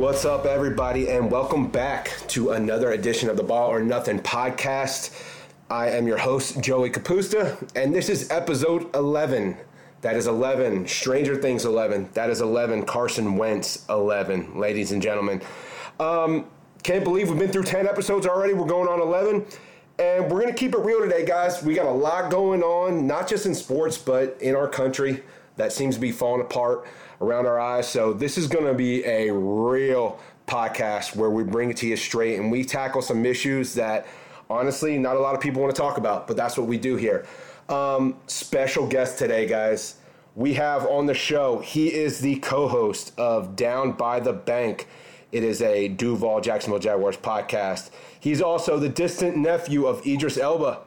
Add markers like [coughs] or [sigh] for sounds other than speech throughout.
What's up, everybody, and welcome back to another edition of the Ball or Nothing podcast. I am your host, Joey Kapusta, and this is episode 11. That is 11. Stranger Things 11. That is 11. Carson Wentz 11, ladies and gentlemen. Um, can't believe we've been through 10 episodes already. We're going on 11. And we're going to keep it real today, guys. We got a lot going on, not just in sports, but in our country that seems to be falling apart around our eyes. So, this is going to be a real podcast where we bring it to you straight and we tackle some issues that honestly not a lot of people want to talk about, but that's what we do here. Um, special guest today, guys. We have on the show, he is the co host of Down by the Bank. It is a Duval Jacksonville Jaguars podcast. He's also the distant nephew of Idris Elba.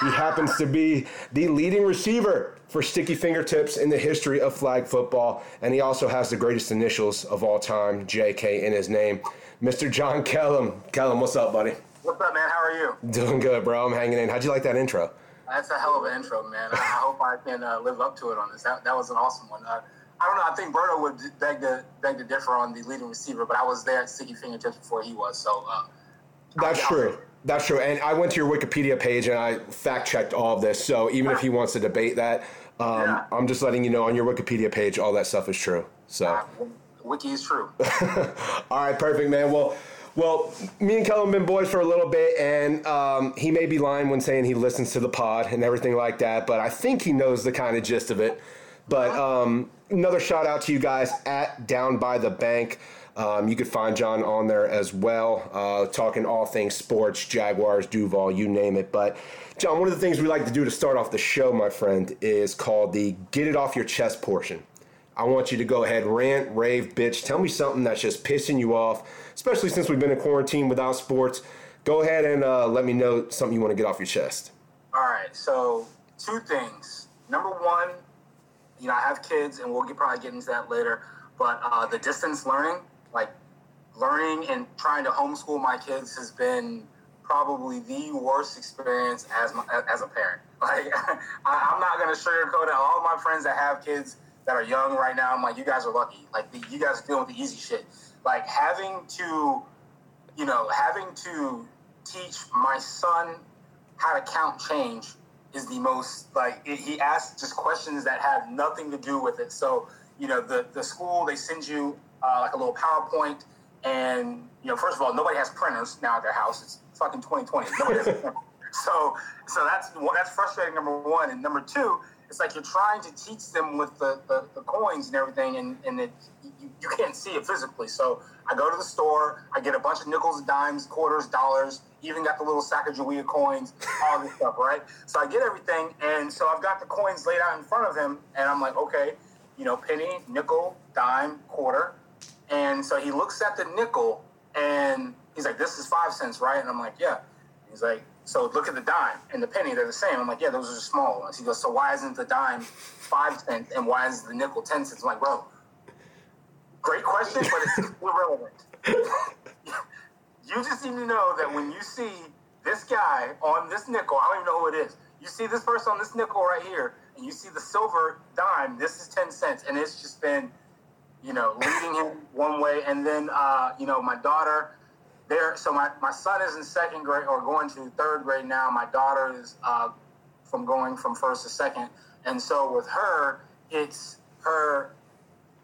He happens to be the leading receiver for sticky fingertips in the history of flag football, and he also has the greatest initials of all time, JK, in his name. Mr. John Kellum. Kellum, what's up, buddy? What's up, man? How are you? Doing good, bro. I'm hanging in. How'd you like that intro? That's a hell of an intro, man. I, [laughs] hope I can uh, live up to it on this. That, that was an awesome one. Uh, I don't know. I think Berto would beg to beg to differ on the leading receiver, but I was there at Sticky Fingertips before he was. So uh, that's true. That's true. And I went to your Wikipedia page and I fact checked all of this. So even if he wants to debate that, um, yeah. I'm just letting you know on your Wikipedia page, all that stuff is true. So uh, wiki is true. [laughs] all right, perfect, man. Well. Well, me and Kellum been boys for a little bit, and um, he may be lying when saying he listens to the pod and everything like that, but I think he knows the kind of gist of it. But um, another shout out to you guys at Down by the Bank. Um, you could find John on there as well, uh, talking all things sports, Jaguars, Duval, you name it. But, John, one of the things we like to do to start off the show, my friend, is called the Get It Off Your Chest portion. I want you to go ahead, rant, rave, bitch. Tell me something that's just pissing you off, especially since we've been in quarantine without sports. Go ahead and uh, let me know something you want to get off your chest. All right. So, two things. Number one, you know, I have kids, and we'll probably get into that later. But uh, the distance learning, like learning and trying to homeschool my kids, has been probably the worst experience as my, as a parent. [laughs] Like, I, am not gonna sugarcoat it. All my friends that have kids that are young right now, I'm like, you guys are lucky. Like, the, you guys are dealing with the easy shit. Like, having to, you know, having to teach my son how to count change is the most, like, it, he asks just questions that have nothing to do with it. So, you know, the, the school, they send you uh, like a little PowerPoint, and, you know, first of all, nobody has printers now at their house. It's fucking 2020. Nobody has [laughs] So, so that's that's frustrating. Number one, and number two, it's like you're trying to teach them with the, the, the coins and everything, and, and it, you, you can't see it physically. So I go to the store, I get a bunch of nickels, dimes, quarters, dollars, even got the little Sacagawea coins, all this stuff, right? So I get everything, and so I've got the coins laid out in front of him, and I'm like, okay, you know, penny, nickel, dime, quarter. And so he looks at the nickel, and he's like, this is five cents, right? And I'm like, yeah. He's like, so look at the dime and the penny, they're the same. I'm like, yeah, those are small ones. He goes, so why isn't the dime five cents and why is the nickel 10 cents? I'm like, bro, great question, but it's [laughs] irrelevant. [laughs] you just need to know that when you see this guy on this nickel, I don't even know who it is. You see this person on this nickel right here, and you see the silver dime, this is 10 cents. And it's just been, you know, leading him one way. And then, uh, you know, my daughter, there. So my, my son is in second grade or going to third grade now. My daughter is uh, from going from first to second, and so with her, it's her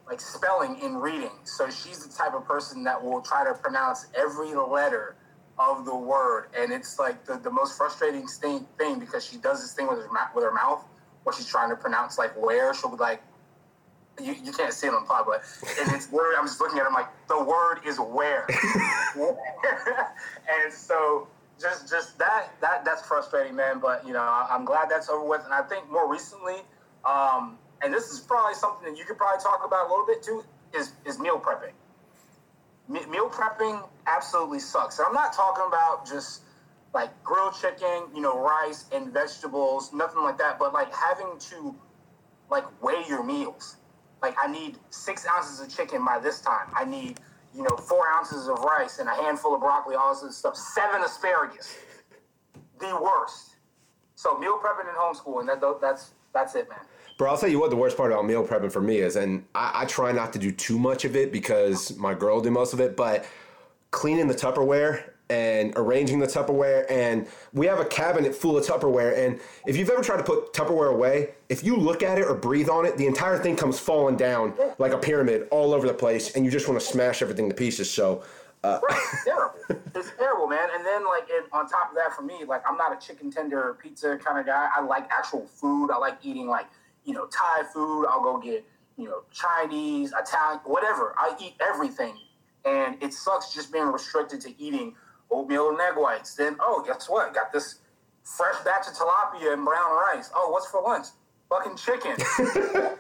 like spelling and reading. So she's the type of person that will try to pronounce every letter of the word, and it's like the, the most frustrating thing, thing because she does this thing with her with her mouth where she's trying to pronounce like where she'll be like you, you can't see it on pod, but and it's literally I'm just looking at it, I'm like, the word is where. [laughs] [laughs] and so just just that that that's frustrating, man. But you know, I'm glad that's over with. And I think more recently, um, and this is probably something that you could probably talk about a little bit too, is is meal prepping. Me- meal prepping absolutely sucks. And I'm not talking about just like grilled chicken, you know, rice and vegetables, nothing like that, but like having to like weigh your meals like I need six ounces of chicken by this time. I need, you know, four ounces of rice and a handful of broccoli, all this stuff. Seven asparagus. The worst. So meal prepping and homeschooling, that that's that's it, man. Bro, I'll tell you what the worst part about meal prepping for me is, and I, I try not to do too much of it because my girl do most of it, but cleaning the Tupperware and arranging the Tupperware. And we have a cabinet full of Tupperware. And if you've ever tried to put Tupperware away, if you look at it or breathe on it, the entire thing comes falling down like a pyramid all over the place. And you just want to smash everything to pieces. So. Uh, right, it's terrible. It's terrible, man. And then, like, it, on top of that, for me, like, I'm not a chicken tender pizza kind of guy. I like actual food. I like eating, like, you know, Thai food. I'll go get, you know, Chinese, Italian, whatever. I eat everything. And it sucks just being restricted to eating oatmeal and egg whites. Then, oh, guess what? Got this fresh batch of tilapia and brown rice. Oh, what's for lunch? Fucking chicken. [laughs]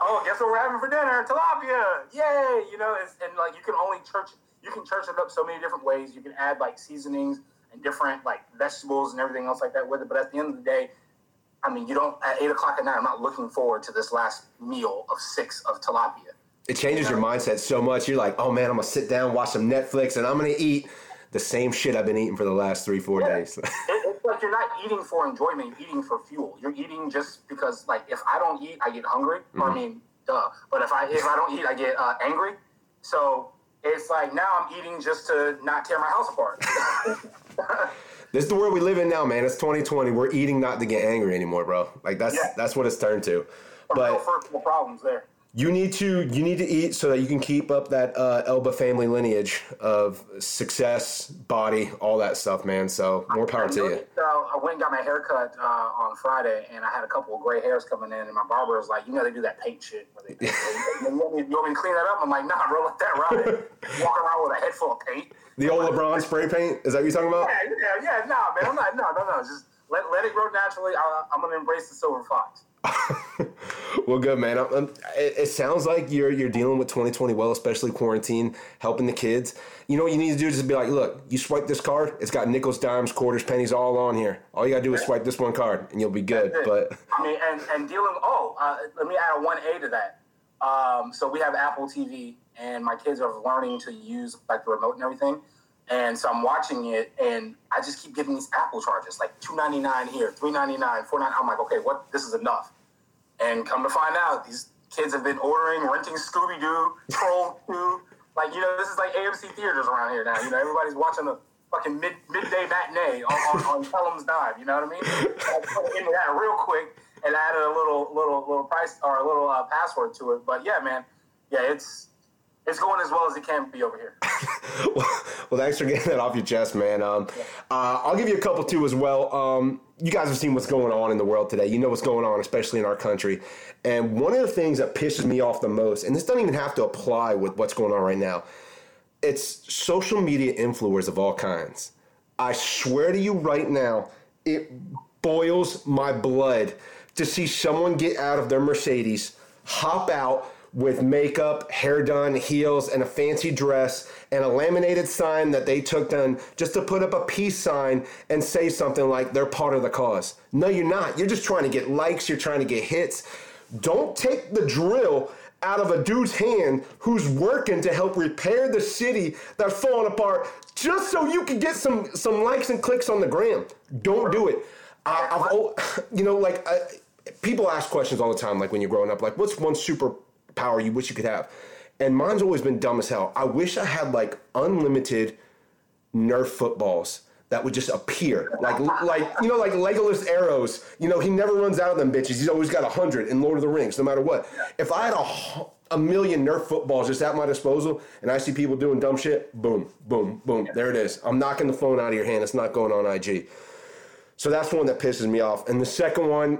oh, guess what we're having for dinner? Tilapia. Yay! You know, and like you can only church you can church it up so many different ways. You can add like seasonings and different like vegetables and everything else like that with it. But at the end of the day, I mean, you don't at eight o'clock at night. I'm not looking forward to this last meal of six of tilapia. It changes you know? your mindset so much. You're like, oh man, I'm gonna sit down, watch some Netflix, and I'm gonna eat the same shit I've been eating for the last three, four yeah. days. it's like you're not eating for enjoyment, you're eating for fuel. You're eating just because, like, if I don't eat, I get hungry. Mm-hmm. Or, I mean, duh. But if I if I don't eat, I get uh, angry. So it's like now I'm eating just to not tear my house apart. [laughs] this is the world we live in now, man. It's 2020. We're eating not to get angry anymore, bro. Like that's yeah. that's what it's turned to. But no first problems there you need to you need to eat so that you can keep up that uh, Elba family lineage of success, body, all that stuff, man. So more power I, to you. So I went and got my hair cut uh, on Friday, and I had a couple of gray hairs coming in, and my barber was like, "You know, they do that paint shit. Where they, you, want me, you want me to clean that up?" I'm like, "Nah, bro, let that ride. [laughs] Walk around with a head full of paint." The old LeBron spray paint is that what you're talking about? Yeah, yeah, yeah. Nah, man, I'm not. No, no, no. Just let let it grow naturally. I, I'm gonna embrace the silver fox. [laughs] well, good man. I'm, I'm, it, it, sounds like you're you're dealing with 2020 well, especially quarantine, helping the kids. You know what you need to do is just be like, look, you swipe this card, it's got nickels, dimes, quarters, pennies all on here. All you gotta do is swipe this one card, and you'll be good. But I mean, and and dealing. Oh, uh, let me add a one A to that. Um, so we have Apple TV, and my kids are learning to use like the remote and everything. And so I'm watching it, and I just keep getting these Apple charges, like two ninety nine here, three ninety nine, four ninety. I'm like, okay, what? This is enough. And come to find out, these kids have been ordering, renting Scooby Doo, Troll Two. Like you know, this is like AMC theaters around here now. You know, everybody's watching the fucking mid midday matinee on, on, on Pelham's Dive. You know what I mean? I into that real quick and added a little little little price or a little uh, password to it. But yeah, man, yeah, it's it's going as well as it can be over here. well, [laughs] well, thanks for getting that off your chest, man. Um, uh, I'll give you a couple too as well. Um, you guys have seen what's going on in the world today. You know what's going on, especially in our country. And one of the things that pisses me off the most, and this doesn't even have to apply with what's going on right now, it's social media influencers of all kinds. I swear to you right now, it boils my blood to see someone get out of their Mercedes, hop out, with makeup, hair done, heels, and a fancy dress, and a laminated sign that they took down just to put up a peace sign and say something like they're part of the cause. No, you're not. You're just trying to get likes, you're trying to get hits. Don't take the drill out of a dude's hand who's working to help repair the city that's falling apart just so you can get some some likes and clicks on the gram. Don't do it. I, have [laughs] you know, like I, people ask questions all the time, like when you're growing up, like what's one super power you wish you could have. And mine's always been dumb as hell. I wish I had like unlimited Nerf footballs that would just appear like like you know like Legolas arrows. You know he never runs out of them bitches. He's always got a hundred in Lord of the Rings, no matter what. If I had a a million Nerf footballs just at my disposal, and I see people doing dumb shit, boom, boom, boom, there it is. I'm knocking the phone out of your hand. It's not going on IG. So that's one that pisses me off. And the second one,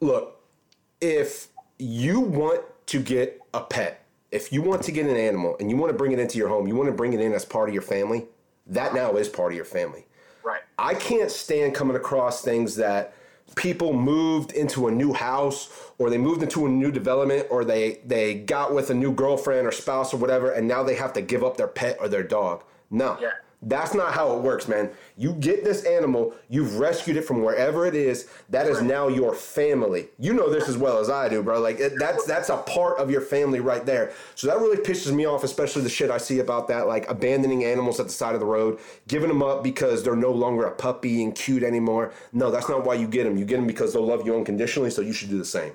look, if you want to get a pet, if you want to get an animal and you want to bring it into your home, you want to bring it in as part of your family, that now is part of your family. Right. I can't stand coming across things that people moved into a new house or they moved into a new development or they they got with a new girlfriend or spouse or whatever and now they have to give up their pet or their dog. No. Yeah. That's not how it works, man. You get this animal, you've rescued it from wherever it is. That is now your family. You know this as well as I do, bro. Like it, that's that's a part of your family right there. So that really pisses me off, especially the shit I see about that, like abandoning animals at the side of the road, giving them up because they're no longer a puppy and cute anymore. No, that's not why you get them. You get them because they'll love you unconditionally. So you should do the same.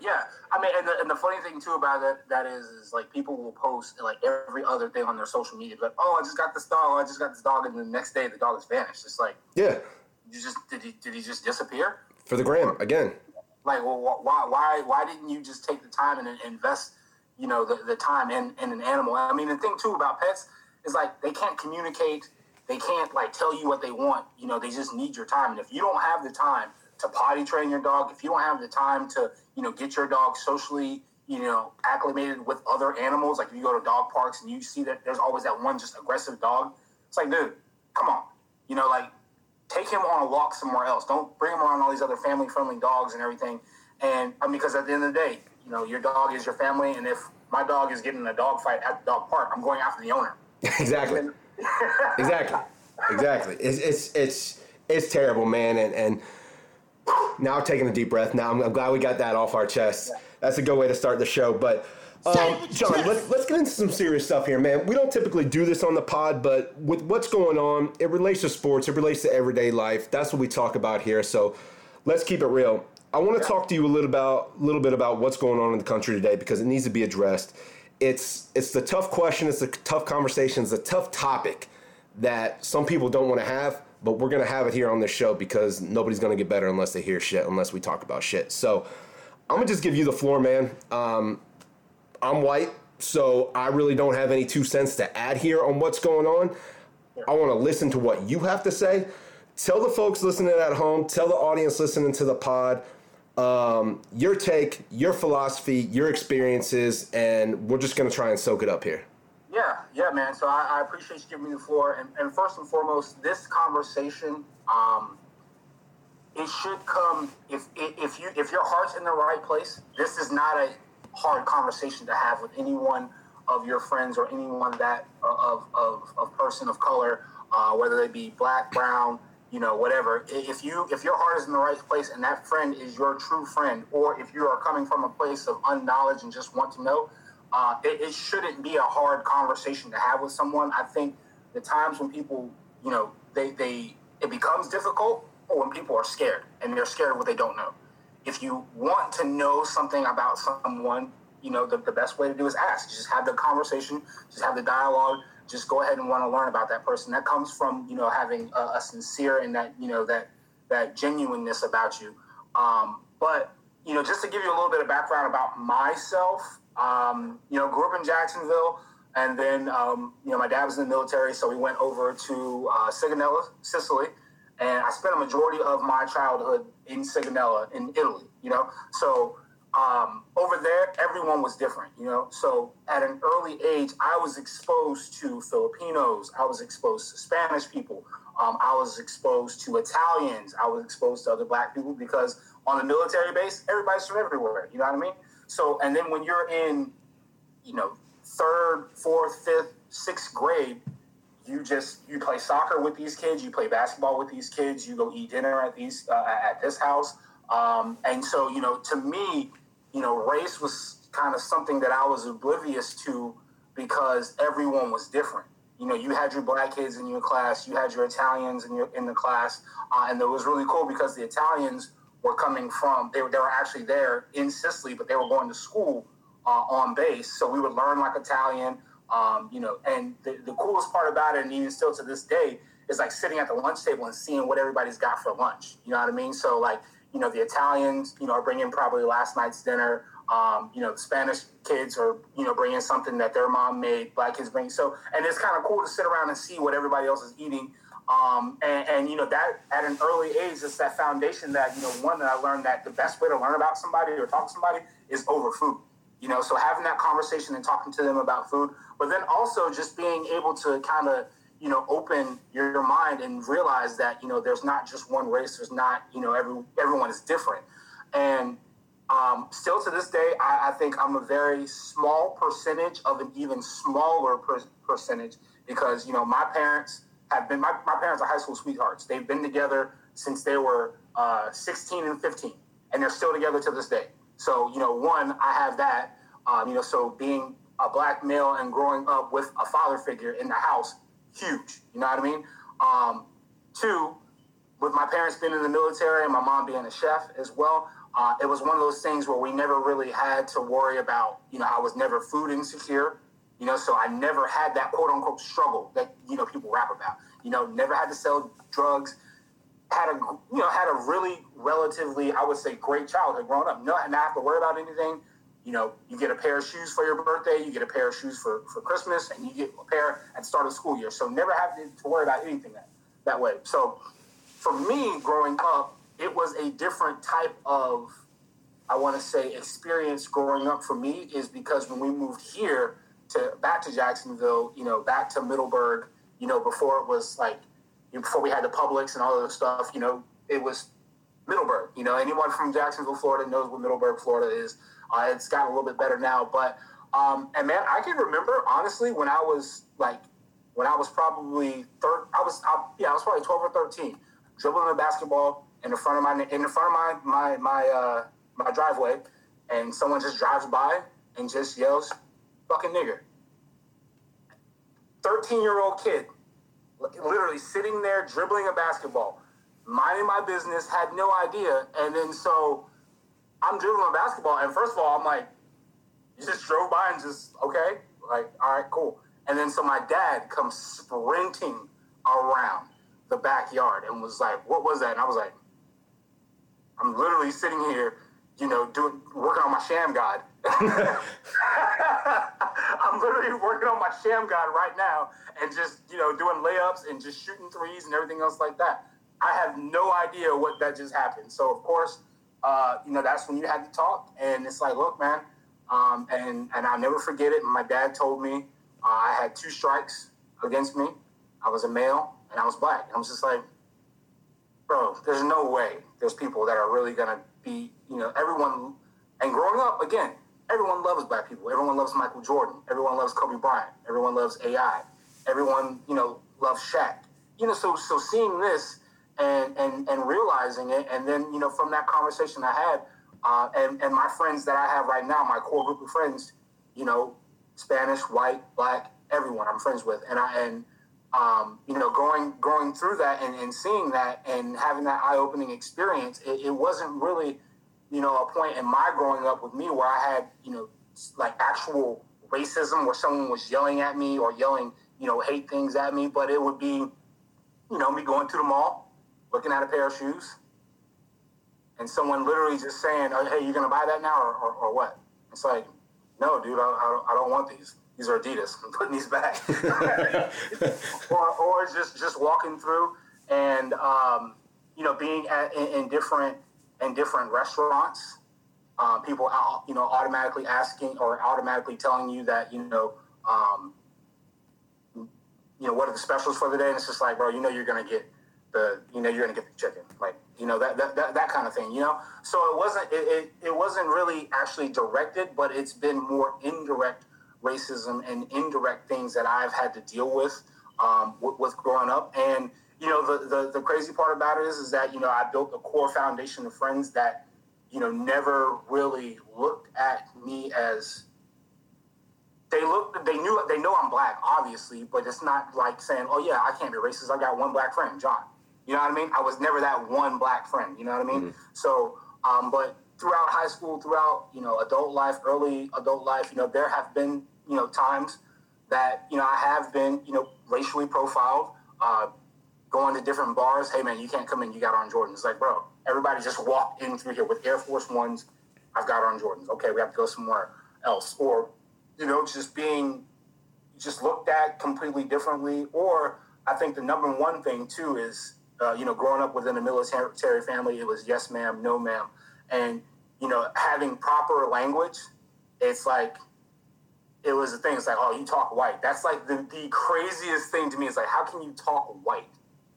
Yeah, I mean, and the, and the funny thing too about that that is, is like people will post like every other thing on their social media, like, oh, I just got this dog, I just got this dog, and the next day the dog has vanished. It's like, yeah, you just did he did he just disappear for the gram again? Like, well, why why why didn't you just take the time and invest, you know, the, the time in, in an animal? I mean, the thing too about pets is like they can't communicate, they can't like tell you what they want. You know, they just need your time, and if you don't have the time to potty train your dog, if you don't have the time to, you know, get your dog socially, you know, acclimated with other animals, like if you go to dog parks and you see that there's always that one just aggressive dog, it's like, dude, come on. You know, like take him on a walk somewhere else. Don't bring him around all these other family friendly dogs and everything. And I mean, because at the end of the day, you know, your dog is your family, and if my dog is getting a dog fight at the dog park, I'm going after the owner. [laughs] exactly. [laughs] exactly. Exactly. It's it's it's it's terrible, man, and and now taking a deep breath. Now I'm, I'm, glad we got that off our chest. That's a good way to start the show. But um, John, let's, let's get into some serious stuff here, man. We don't typically do this on the pod, but with what's going on, it relates to sports, it relates to everyday life. That's what we talk about here. So let's keep it real. I want to talk to you a little about a little bit about what's going on in the country today because it needs to be addressed. It's it's the tough question, it's the tough conversation, it's a tough topic that some people don't want to have but we're gonna have it here on this show because nobody's gonna get better unless they hear shit, unless we talk about shit. So I'm gonna just give you the floor, man. Um, I'm white, so I really don't have any two cents to add here on what's going on. I want to listen to what you have to say. Tell the folks listening at home, tell the audience listening to the pod, um, your take, your philosophy, your experiences, and we're just gonna try and soak it up here. Yeah, yeah, man. So I, I appreciate you giving me the floor. And, and first and foremost, this conversation, um, it should come if if you if your heart's in the right place. This is not a hard conversation to have with anyone of your friends or anyone that of of, of person of color, uh, whether they be black, brown, you know, whatever. If you if your heart is in the right place and that friend is your true friend, or if you are coming from a place of unknowledge and just want to know, uh, it, it, shouldn't be a hard conversation to have with someone. I think the times when people, you know, they, they it becomes difficult or when people are scared and they're scared of what they don't know. If you want to know something about someone, you know, the, the best way to do is ask. Just have the conversation, just have the dialogue, just go ahead and want to learn about that person. That comes from, you know, having a, a sincere and that, you know, that that genuineness about you. Um, but, you know, just to give you a little bit of background about myself, um, you know, grew up in Jacksonville, and then um, you know my dad was in the military, so we went over to uh, Sigonella, Sicily, and I spent a majority of my childhood in Sigonella in Italy. You know, so um, over there everyone was different. You know, so at an early age I was exposed to Filipinos, I was exposed to Spanish people, um, I was exposed to Italians, I was exposed to other Black people because on the military base everybody's from everywhere. You know what I mean? So, and then when you're in, you know, third, fourth, fifth, sixth grade, you just you play soccer with these kids, you play basketball with these kids, you go eat dinner at these uh, at this house, um, and so you know, to me, you know, race was kind of something that I was oblivious to because everyone was different. You know, you had your black kids in your class, you had your Italians in your in the class, uh, and it was really cool because the Italians were coming from they were, they were actually there in Sicily, but they were going to school uh, on base. So we would learn like Italian, um, you know. And the, the coolest part about it, and even still to this day, is like sitting at the lunch table and seeing what everybody's got for lunch. You know what I mean? So like you know the Italians, you know, are bringing probably last night's dinner. Um, you know, the Spanish kids are, you know, bringing something that their mom made. Black kids bring so, and it's kind of cool to sit around and see what everybody else is eating. Um, and, and, you know that at an early age, it's that foundation that you know one that I learned that the best way to learn about somebody or talk to somebody is over food. You know, so having that conversation and talking to them about food, but then also just being able to kind of you know open your, mind and realize that you know there's not just one race. There's not you know every everyone is different, and um, still to this day, I, I, think I'm a very small percentage of an even smaller per- percentage because you know my parents have been my, my parents are high school sweethearts. They've been together since they were uh, 16 and 15, and they're still together to this day. So you know, one, I have that. Um, you know, so being a black male and growing up with a father figure in the house, huge. You know what I mean? Um, two, with my parents being in the military and my mom being a chef as well, uh, it was one of those things where we never really had to worry about, you know, I was never food insecure, you know, so I never had that quote unquote struggle that, you know, people rap about, you know, never had to sell drugs, had a, you know, had a really relatively, I would say, great childhood growing up. No, not have to worry about anything. You know, you get a pair of shoes for your birthday, you get a pair of shoes for, for Christmas, and you get a pair at the start of school year. So never have to, to worry about anything that, that way. So for me, growing up, it was a different type of, I want to say, experience growing up for me is because when we moved here to back to Jacksonville, you know, back to Middleburg, you know, before it was like, before we had the Publix and all of the stuff, you know, it was Middleburg. You know, anyone from Jacksonville, Florida knows what Middleburg, Florida is. Uh, it's gotten a little bit better now, but um, and man, I can remember honestly when I was like, when I was probably third, I was I, yeah, I was probably twelve or thirteen, dribbling a basketball in the front of my in the front of my my my uh, my driveway, and someone just drives by and just yells, "Fucking nigger." Thirteen year old kid, literally sitting there dribbling a basketball, minding my business, had no idea, and then so I'm dribbling a basketball, and first of all, I'm like, you just drove by and just okay, like all right, cool. And then so my dad comes sprinting around the backyard and was like, "What was that?" And I was like, "I'm literally sitting here, you know, doing working on my sham god. [laughs] I'm literally working on my sham god right now, and just you know doing layups and just shooting threes and everything else like that. I have no idea what that just happened. So of course, uh, you know that's when you had to talk, and it's like, look, man, um, and and I'll never forget it. My dad told me uh, I had two strikes against me. I was a male and I was black. And I was just like, bro, there's no way there's people that are really gonna be, you know, everyone. And growing up, again, everyone loves black people. Everyone loves Michael Jordan. Everyone loves Kobe Bryant. Everyone loves AI. Everyone, you know, loves Shaq. You know, so so seeing this and and and realizing it, and then you know from that conversation I had, uh, and and my friends that I have right now, my core group of friends, you know, Spanish, white, black, everyone I'm friends with, and I and um, you know, going going through that and, and seeing that and having that eye opening experience, it, it, wasn't really, you know, a point in my growing up with me where I had, you know, like actual racism where someone was yelling at me or yelling, you know, hate things at me, but it would be, you know, me going to the mall, looking at a pair of shoes, and someone literally just saying, oh, "Hey, you're gonna buy that now or, or, or what?" It's like, no, dude, I, I, don't, I don't want these these are Adidas. I'm putting these back. [laughs] or, or just just walking through and um, you know being at, in, in, different in different restaurants, uh, people you know automatically asking or automatically telling you that you know um, you know what are the specials for the day, and it's just like, bro, you know you're gonna get the you know you're gonna get the chicken, like you know that that, that, that kind of thing, you know. So it wasn't it, it, it wasn't really actually directed, but it's been more indirect racism and indirect things that I've had to deal with um, with, with, growing up. And you know, the, the the crazy part about it is, is that you know I built a core foundation of friends that you know never really looked at me as they look they knew they know I'm black obviously but it's not like saying oh yeah I can't be racist. I got one black friend John. You know what I mean? I was never that one black friend you know what I mean? Mm-hmm. so um, but throughout high school, throughout you know adult life, early adult life, you know there have been you know times that you know I have been you know racially profiled, uh, going to different bars. Hey man, you can't come in. You got on Jordans. Like bro, everybody just walked in through here with Air Force Ones. I've got on Jordans. Okay, we have to go somewhere else, or you know just being just looked at completely differently. Or I think the number one thing too is uh, you know growing up within a military family, it was yes ma'am, no ma'am and you know having proper language it's like it was a thing it's like oh you talk white that's like the, the craziest thing to me it's like how can you talk white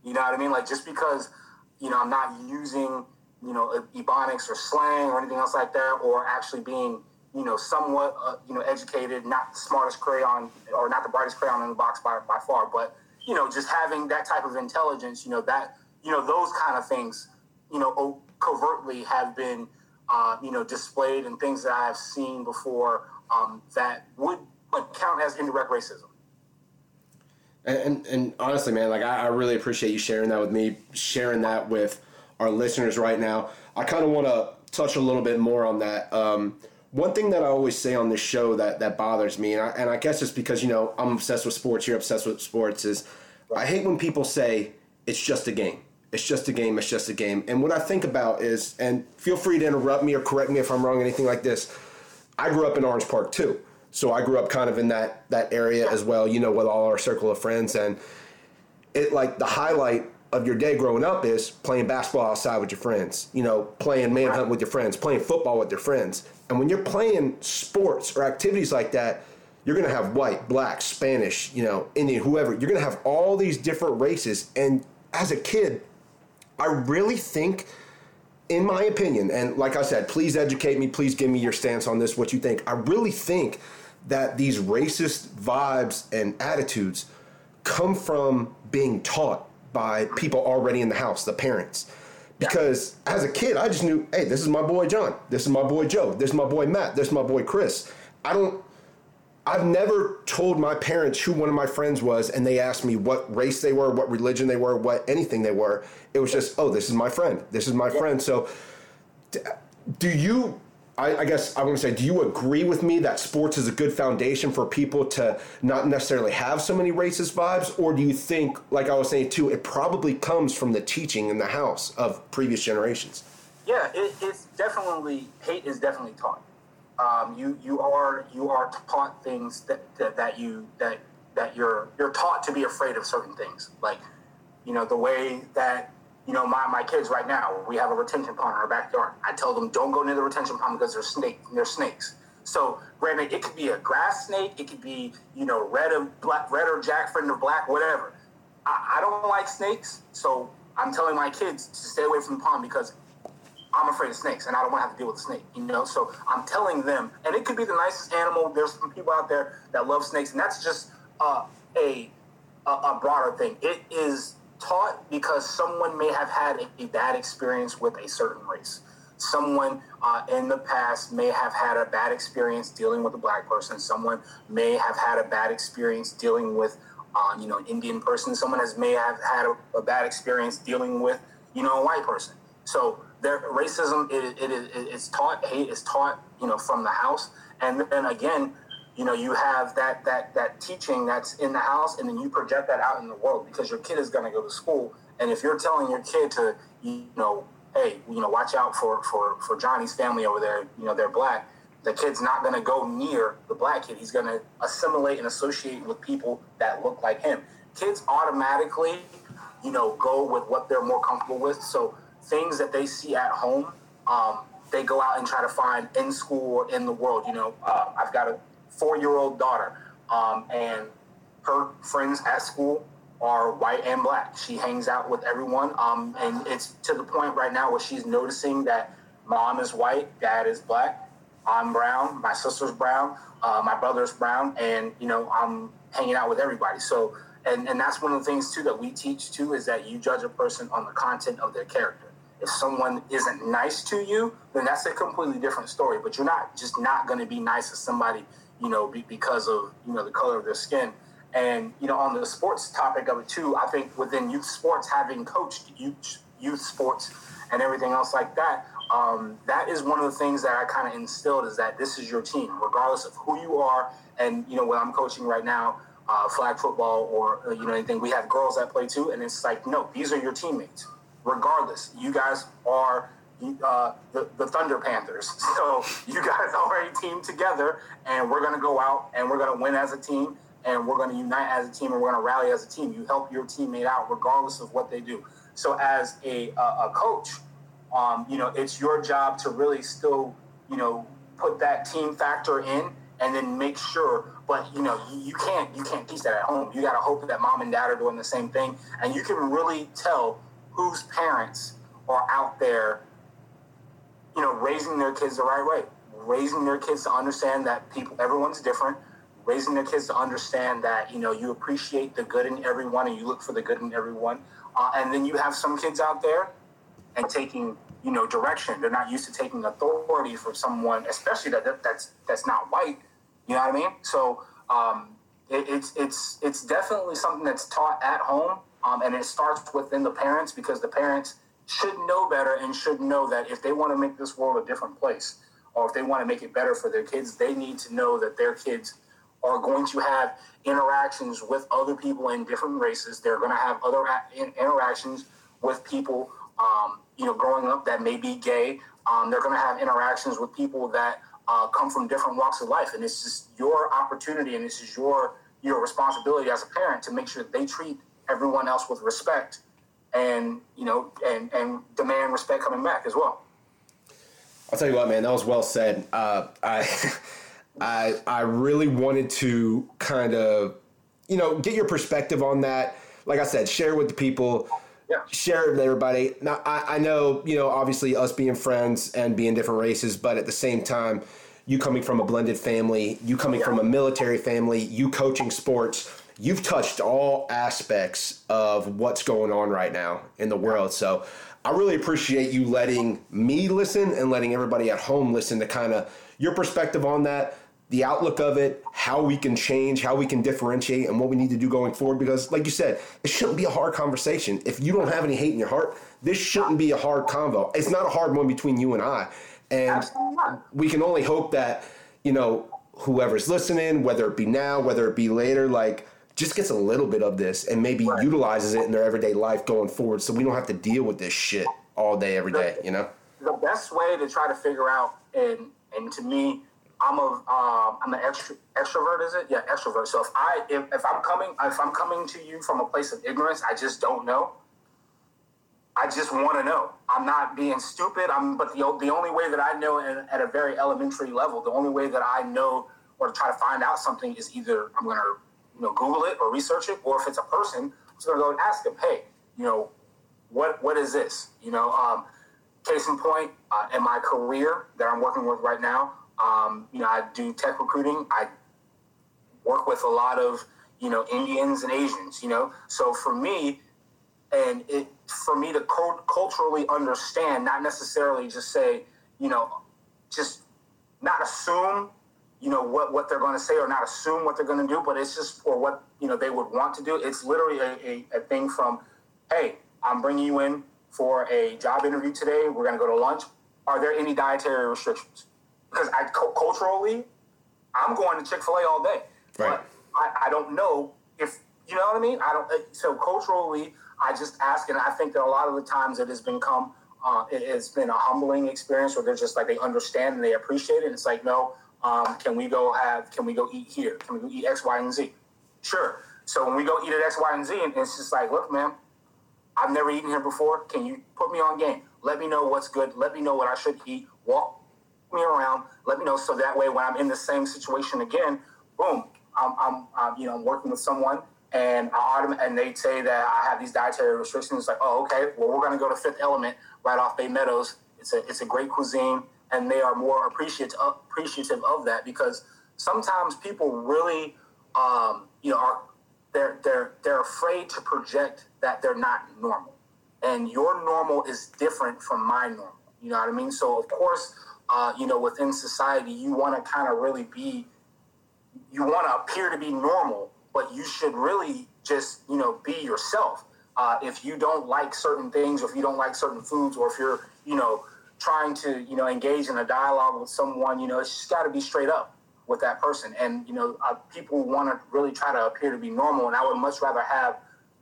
you know what i mean like just because you know i'm not using you know ebonics or slang or anything else like that or actually being you know somewhat uh, you know educated not the smartest crayon or not the brightest crayon in the box by, by far but you know, just having that type of intelligence, you know, that you know those kind of things, you know, covertly have been, uh, you know, displayed and things that I have seen before um, that would, would count as indirect racism. And, and, honestly, man, like I, I, really appreciate you sharing that with me, sharing that with our listeners right now. I kind of want to touch a little bit more on that. Um, one thing that I always say on this show that, that bothers me, and I, and I guess it's because, you know, I'm obsessed with sports, you're obsessed with sports, is I hate when people say it's just a game. It's just a game, it's just a game. And what I think about is, and feel free to interrupt me or correct me if I'm wrong, anything like this. I grew up in Orange Park too. So I grew up kind of in that that area as well, you know, with all our circle of friends and it like the highlight of your day growing up is playing basketball outside with your friends, you know, playing manhunt with your friends, playing football with your friends. And when you're playing sports or activities like that, you're going to have white, black, Spanish, you know, Indian, whoever. You're going to have all these different races. And as a kid, I really think, in my opinion, and like I said, please educate me, please give me your stance on this, what you think. I really think that these racist vibes and attitudes come from being taught by people already in the house, the parents. Because yeah. as a kid, I just knew, hey, this is my boy John, this is my boy Joe, this is my boy Matt, this is my boy Chris. I don't, I've never told my parents who one of my friends was, and they asked me what race they were, what religion they were, what anything they were. It was just, oh, this is my friend, this is my yeah. friend. So, do you I, I, guess I want to say, do you agree with me that sports is a good foundation for people to not necessarily have so many racist vibes? Or do you think, like I was saying too, it probably comes from the teaching in the house of previous generations? Yeah, it, it's definitely, hate is definitely taught. Um, you, you are, you are taught things that, that, that you, that, that you're, you're taught to be afraid of certain things. Like, you know, the way that you know, my, my kids right now, we have a retention pond in our backyard. I tell them don't go near the retention pond because there's snake, there's snakes. So granted, it could be a grass snake, it could be, you know, red or black, red or jack friend of black, whatever. I, I don't like snakes, so I'm telling my kids to stay away from the pond because I'm afraid of snakes and I don't want to have to deal with a snake, you know? So I'm telling them, and it could be the nicest animal. There's some people out there that love snakes, and that's just uh, a, a, a broader thing. It is taught because someone may have had a bad experience with a certain race. Someone uh, in the past may have had a bad experience dealing with a black person. Someone may have had a bad experience dealing with, uh, you know, an Indian person. Someone has may have had a, a, bad experience dealing with, you know, a white person. So their racism it, it, it, it's taught. Hate is taught, you know, from the house. And then again, you know you have that that that teaching that's in the house and then you project that out in the world because your kid is going to go to school. And if you're telling your kid to you know hey you know watch out for for for johnny's family over there you know they're black the kid's not going to go near the black kid. He's going to assimilate and associate with people that look like him. Kids automatically you know go with what they're more comfortable with. So things that they see at home um, they go out and try to find in school or in the world you know uh, i've got a four year old daughter, um, and her friends at school are white and black. She hangs out with everyone, um, and it's to the point right now where she's noticing that mom is white, dad is black, I'm brown, my sister's brown, uh, my brother's brown, and you know I'm hanging out with everybody. So, and and that's one of the things too that we teach too is that you judge a person on the content of their character. If someone isn't nice to you, then that's a completely different story. But you're not just not going to be nice to somebody you know, be, because of you know the color of their skin. And you know, on the sports topic of it too, I think within youth sports, having coached youth youth sports and everything else like that, um, that is one of the things that I kind of instilled is that this is your team, regardless of who you are. And you know, when I'm coaching right now, uh, flag football or uh, you know anything, we have girls that play too, and it's like, no, these are your teammates. Regardless, you guys are uh, the, the Thunder Panthers. [laughs] So you guys [laughs] are a team together, and we're going to go out and we're going to win as a team, and we're going to unite as a team, and we're going to rally as a team. You help your teammate out regardless of what they do. So as a, a, a coach, um, you know, it's your job to really still, you know, put that team factor in and then make sure but you know you, you, can't you can't teach that at home you got to hope that mom and dad are doing the same thing and you can really tell whose parents are out there you know, raising their kids the right way, raising their kids to understand that people, everyone's different, raising their kids to understand that you know you appreciate the good in everyone and you look for the good in everyone. Uh, and then you have some kids out there and taking you know direction. They're not used to taking authority from someone, especially that, that that's that's not white. You know what I mean? So um, it, it's it's it's definitely something that's taught at home, um, and it starts within the parents because the parents should know better and should know that if they want to make this world a different place, or if they want to make it better for their kids, they need to know that their kids are going to have interactions with other people in different races. They're going to have other interactions with people, um, you know, growing up that may be gay. Um, they're going to have interactions with people that uh, come from different walks of life, and this is your opportunity, and this is your your responsibility as a parent to make sure that they treat everyone else with respect, and you know, and and demand respect coming back as well. I'll tell you what, man, that was well said. Uh, I. [laughs] I I really wanted to kind of, you know, get your perspective on that. Like I said, share with the people, yeah. share with everybody. Now I, I know, you know, obviously us being friends and being different races, but at the same time, you coming from a blended family, you coming yeah. from a military family, you coaching sports, you've touched all aspects of what's going on right now in the world. So I really appreciate you letting me listen and letting everybody at home listen to kind of your perspective on that the outlook of it, how we can change, how we can differentiate, and what we need to do going forward. Because, like you said, it shouldn't be a hard conversation. If you don't have any hate in your heart, this shouldn't be a hard convo. It's not a hard one between you and I. And we can only hope that, you know, whoever's listening, whether it be now, whether it be later, like, just gets a little bit of this and maybe right. utilizes it in their everyday life going forward so we don't have to deal with this shit all day, every day, you know? The best way to try to figure out, and, and to me, I'm a uh, I'm an extro, extrovert. Is it? Yeah, extrovert. So if I if, if I'm coming if I'm coming to you from a place of ignorance, I just don't know. I just want to know. I'm not being stupid. I'm but the the only way that I know in, at a very elementary level, the only way that I know or to try to find out something is either I'm gonna you know Google it or research it, or if it's a person, I'm just gonna go and ask them, hey, you know, what what is this? You know, um, case in point, uh, in my career that I'm working with right now. Um, you know, I do tech recruiting. I work with a lot of you know Indians and Asians. You know, so for me, and it for me to culturally understand, not necessarily just say, you know, just not assume, you know, what what they're going to say or not assume what they're going to do, but it's just for what you know they would want to do. It's literally a, a, a thing from, hey, I'm bringing you in for a job interview today. We're going to go to lunch. Are there any dietary restrictions? because I culturally, I'm going to Chick Fil A all day. Right. But I, I don't know if you know what I mean. I don't. So culturally, I just ask, and I think that a lot of the times it has become uh, it has been a humbling experience where they're just like they understand and they appreciate it. And it's like, no, um, can we go have? Can we go eat here? Can we go eat X, Y, and Z? Sure. So when we go eat at X, Y, and Z, and it's just like, look, man, I've never eaten here before. Can you put me on game? Let me know what's good. Let me know what I should eat. Walk me around, let me know so that way when I'm in the same situation again, boom, I'm, I'm, I'm you know I'm working with someone and I and they say that I have these dietary restrictions. It's like, oh, okay, well, we're to go to Fifth Element right off Bay Meadows. It's a it's a great cuisine, and they are more appreciative appreciative of that because sometimes people really, um, you know, are they're they're they're afraid to project that they're not normal, and your normal is different from my normal. You know what I mean? So of course uh, you know, within society, you want to kind of really be, you want to appear to be normal, but you should really just, you know, be yourself. Uh, if you don't like certain things, or if you don't like certain foods, or if you're, you know, trying to, you know, engage in a dialogue with someone, you know, it's just got to be straight up with that person. And, you know, uh, people want to really try to appear to be normal. And I would much rather have,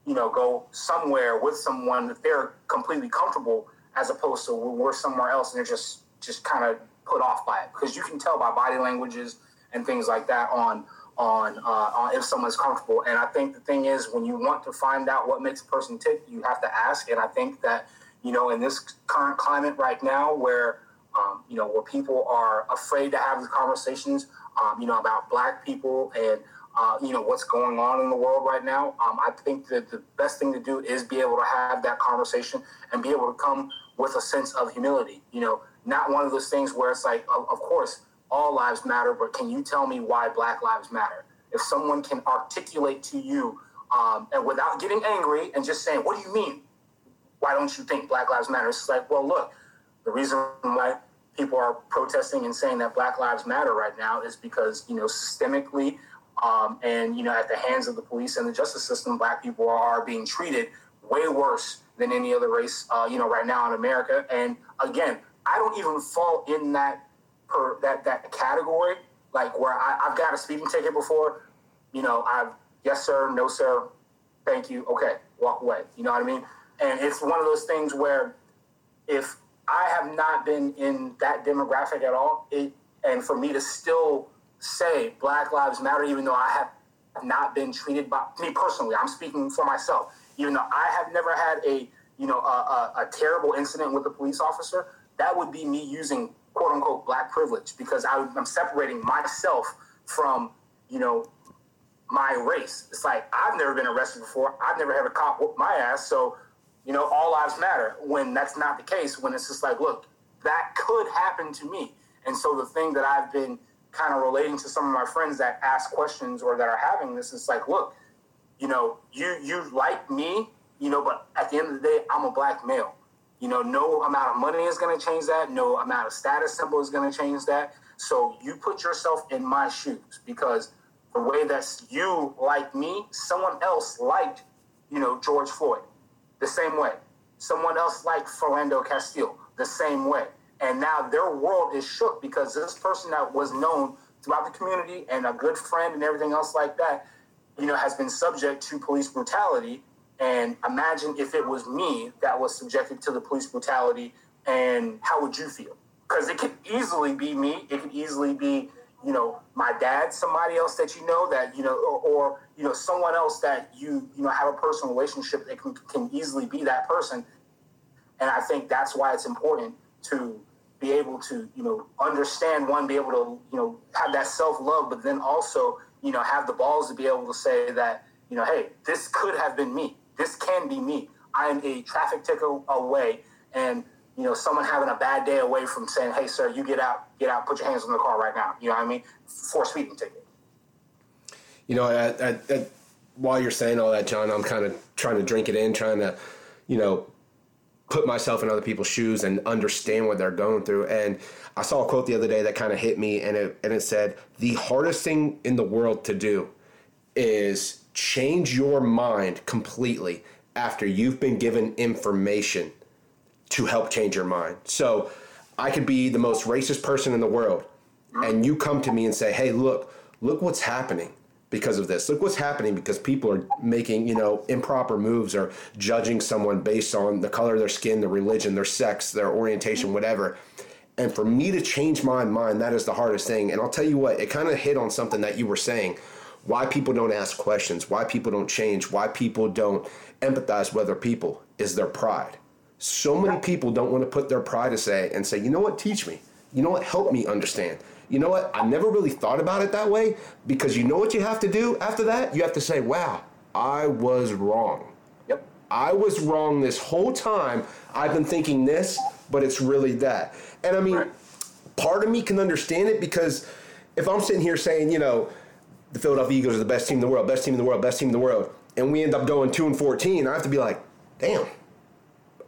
you know, go somewhere with someone that they're completely comfortable as opposed to we're somewhere else and they're just just kind of put off by it because you can tell by body languages and things like that on on, uh, on if someone's comfortable. And I think the thing is, when you want to find out what makes a person tick, you have to ask. And I think that you know, in this current climate right now, where um, you know, where people are afraid to have these conversations, um, you know, about Black people and uh, you know what's going on in the world right now. Um, I think that the best thing to do is be able to have that conversation and be able to come with a sense of humility. You know, not one of those things where it's like, of, of course, all lives matter, but can you tell me why Black lives matter? if someone can articulate to you um, and without getting angry and just saying, "What do you mean? Why don't you think Black Lives Matter?" It's like, well, look, the reason why people are protesting and saying that Black Lives Matter right now is because you know systemically um, and you know at the hands of the police and the justice system, Black people are being treated way worse than any other race, uh, you know, right now in America. And again, I don't even fall in that per that that category, like where I, I've got a speeding ticket before, you know, I've yes sir, no sir, thank you, okay, walk away. You know what I mean? And it's one of those things where if I have not been in that demographic at all, it and for me to still say Black Lives Matter, even though I have not been treated by me personally, I'm speaking for myself. Even though I have never had a you know a, a, a terrible incident with a police officer, that would be me using quote unquote black privilege because I, I'm separating myself from you know my race. It's like I've never been arrested before. I've never had a cop whoop my ass. So, you know, all lives matter. When that's not the case, when it's just like, look, that could happen to me. And so the thing that I've been kind of relating to some of my friends that ask questions or that are having this is like, look, you know, you you like me, you know, but at the end of the day, I'm a black male. You know, no amount of money is going to change that. No amount of status symbol is going to change that. So you put yourself in my shoes because the way that you like me, someone else liked, you know, George Floyd the same way. Someone else like Philando Castillo, the same way. And now their world is shook because this person that was known throughout the community and a good friend and everything else like that, you know, has been subject to police brutality. And imagine if it was me that was subjected to the police brutality, and how would you feel? Because it could easily be me. It could easily be you know, my dad, somebody else that you know that, you know, or, or, you know, someone else that you, you know, have a personal relationship that can, can easily be that person. And I think that's why it's important to be able to, you know, understand one, be able to, you know, have that self love, but then also, you know, have the balls to be able to say that, you know, hey, this could have been me. This can be me. I am a traffic ticket away. And you know, someone having a bad day away from saying, "Hey, sir, you get out, get out, put your hands on the car right now." You know what I mean? For a speeding ticket. You know, at, at, at, while you're saying all that, John, I'm kind of trying to drink it in, trying to, you know, put myself in other people's shoes and understand what they're going through. And I saw a quote the other day that kind of hit me, and it and it said, "The hardest thing in the world to do is change your mind completely after you've been given information." to help change your mind. So I could be the most racist person in the world, and you come to me and say, "Hey, look, look what's happening." Because of this. Look what's happening because people are making, you know, improper moves or judging someone based on the color of their skin, their religion, their sex, their orientation, whatever. And for me to change my mind, that is the hardest thing. And I'll tell you what, it kind of hit on something that you were saying. Why people don't ask questions, why people don't change, why people don't empathize with other people is their pride. So many people don't want to put their pride aside and say, you know what, teach me. You know what, help me understand. You know what, I never really thought about it that way because you know what you have to do after that? You have to say, wow, I was wrong. Yep. I was wrong this whole time. I've been thinking this, but it's really that. And I mean, right. part of me can understand it because if I'm sitting here saying, you know, the Philadelphia Eagles are the best team in the world, best team in the world, best team in the world, and we end up going 2 and 14, I have to be like, damn,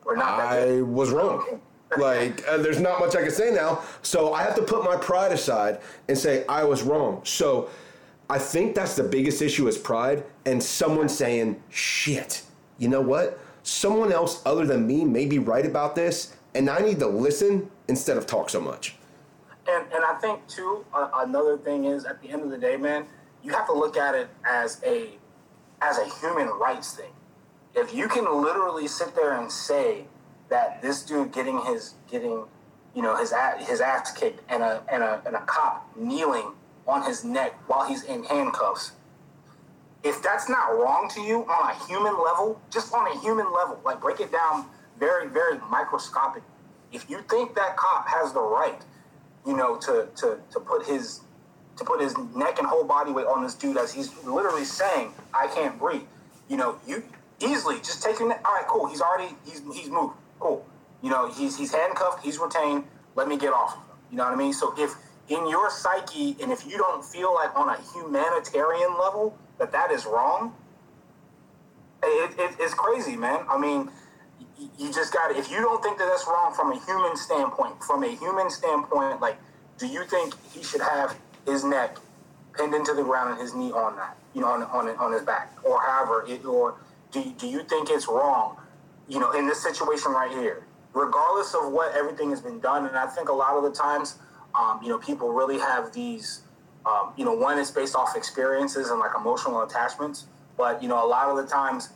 I was wrong. Like, uh, there's not much I can say now. So I have to put my pride aside and say I was wrong. So I think that's the biggest issue is pride and someone saying, shit, you know what? Someone else other than me may be right about this, and I need to listen instead of talk so much. And, and I think, too, uh, another thing is at the end of the day, man, you have to look at it as a as a human rights thing if you can literally sit there and say that this dude getting his getting you know his his ass kicked and a and a and a cop kneeling on his neck while he's in handcuffs if that's not wrong to you on a human level just on a human level like break it down very very microscopic if you think that cop has the right you know to to to put his to put his neck and whole body weight on this dude as he's literally saying i can't breathe you know you easily just taking it. All right, cool. He's already he's he's moved. Cool. You know, he's he's handcuffed. He's retained. Let me get off of him. You know what I mean? So if in your psyche, and if you don't feel like on a humanitarian level that that is wrong, it, it, it's crazy, man. I mean, you just got to, if you don't think that that's wrong from a human standpoint, from a human standpoint, like, do you think he should have his neck pinned into the ground and his knee on that, you know, on, on, on his back, or however, it, or do, do you think it's wrong, you know, in this situation right here, regardless of what everything has been done? And I think a lot of the times, um, you know, people really have these, um, you know, one is based off experiences and like emotional attachments. But, you know, a lot of the times,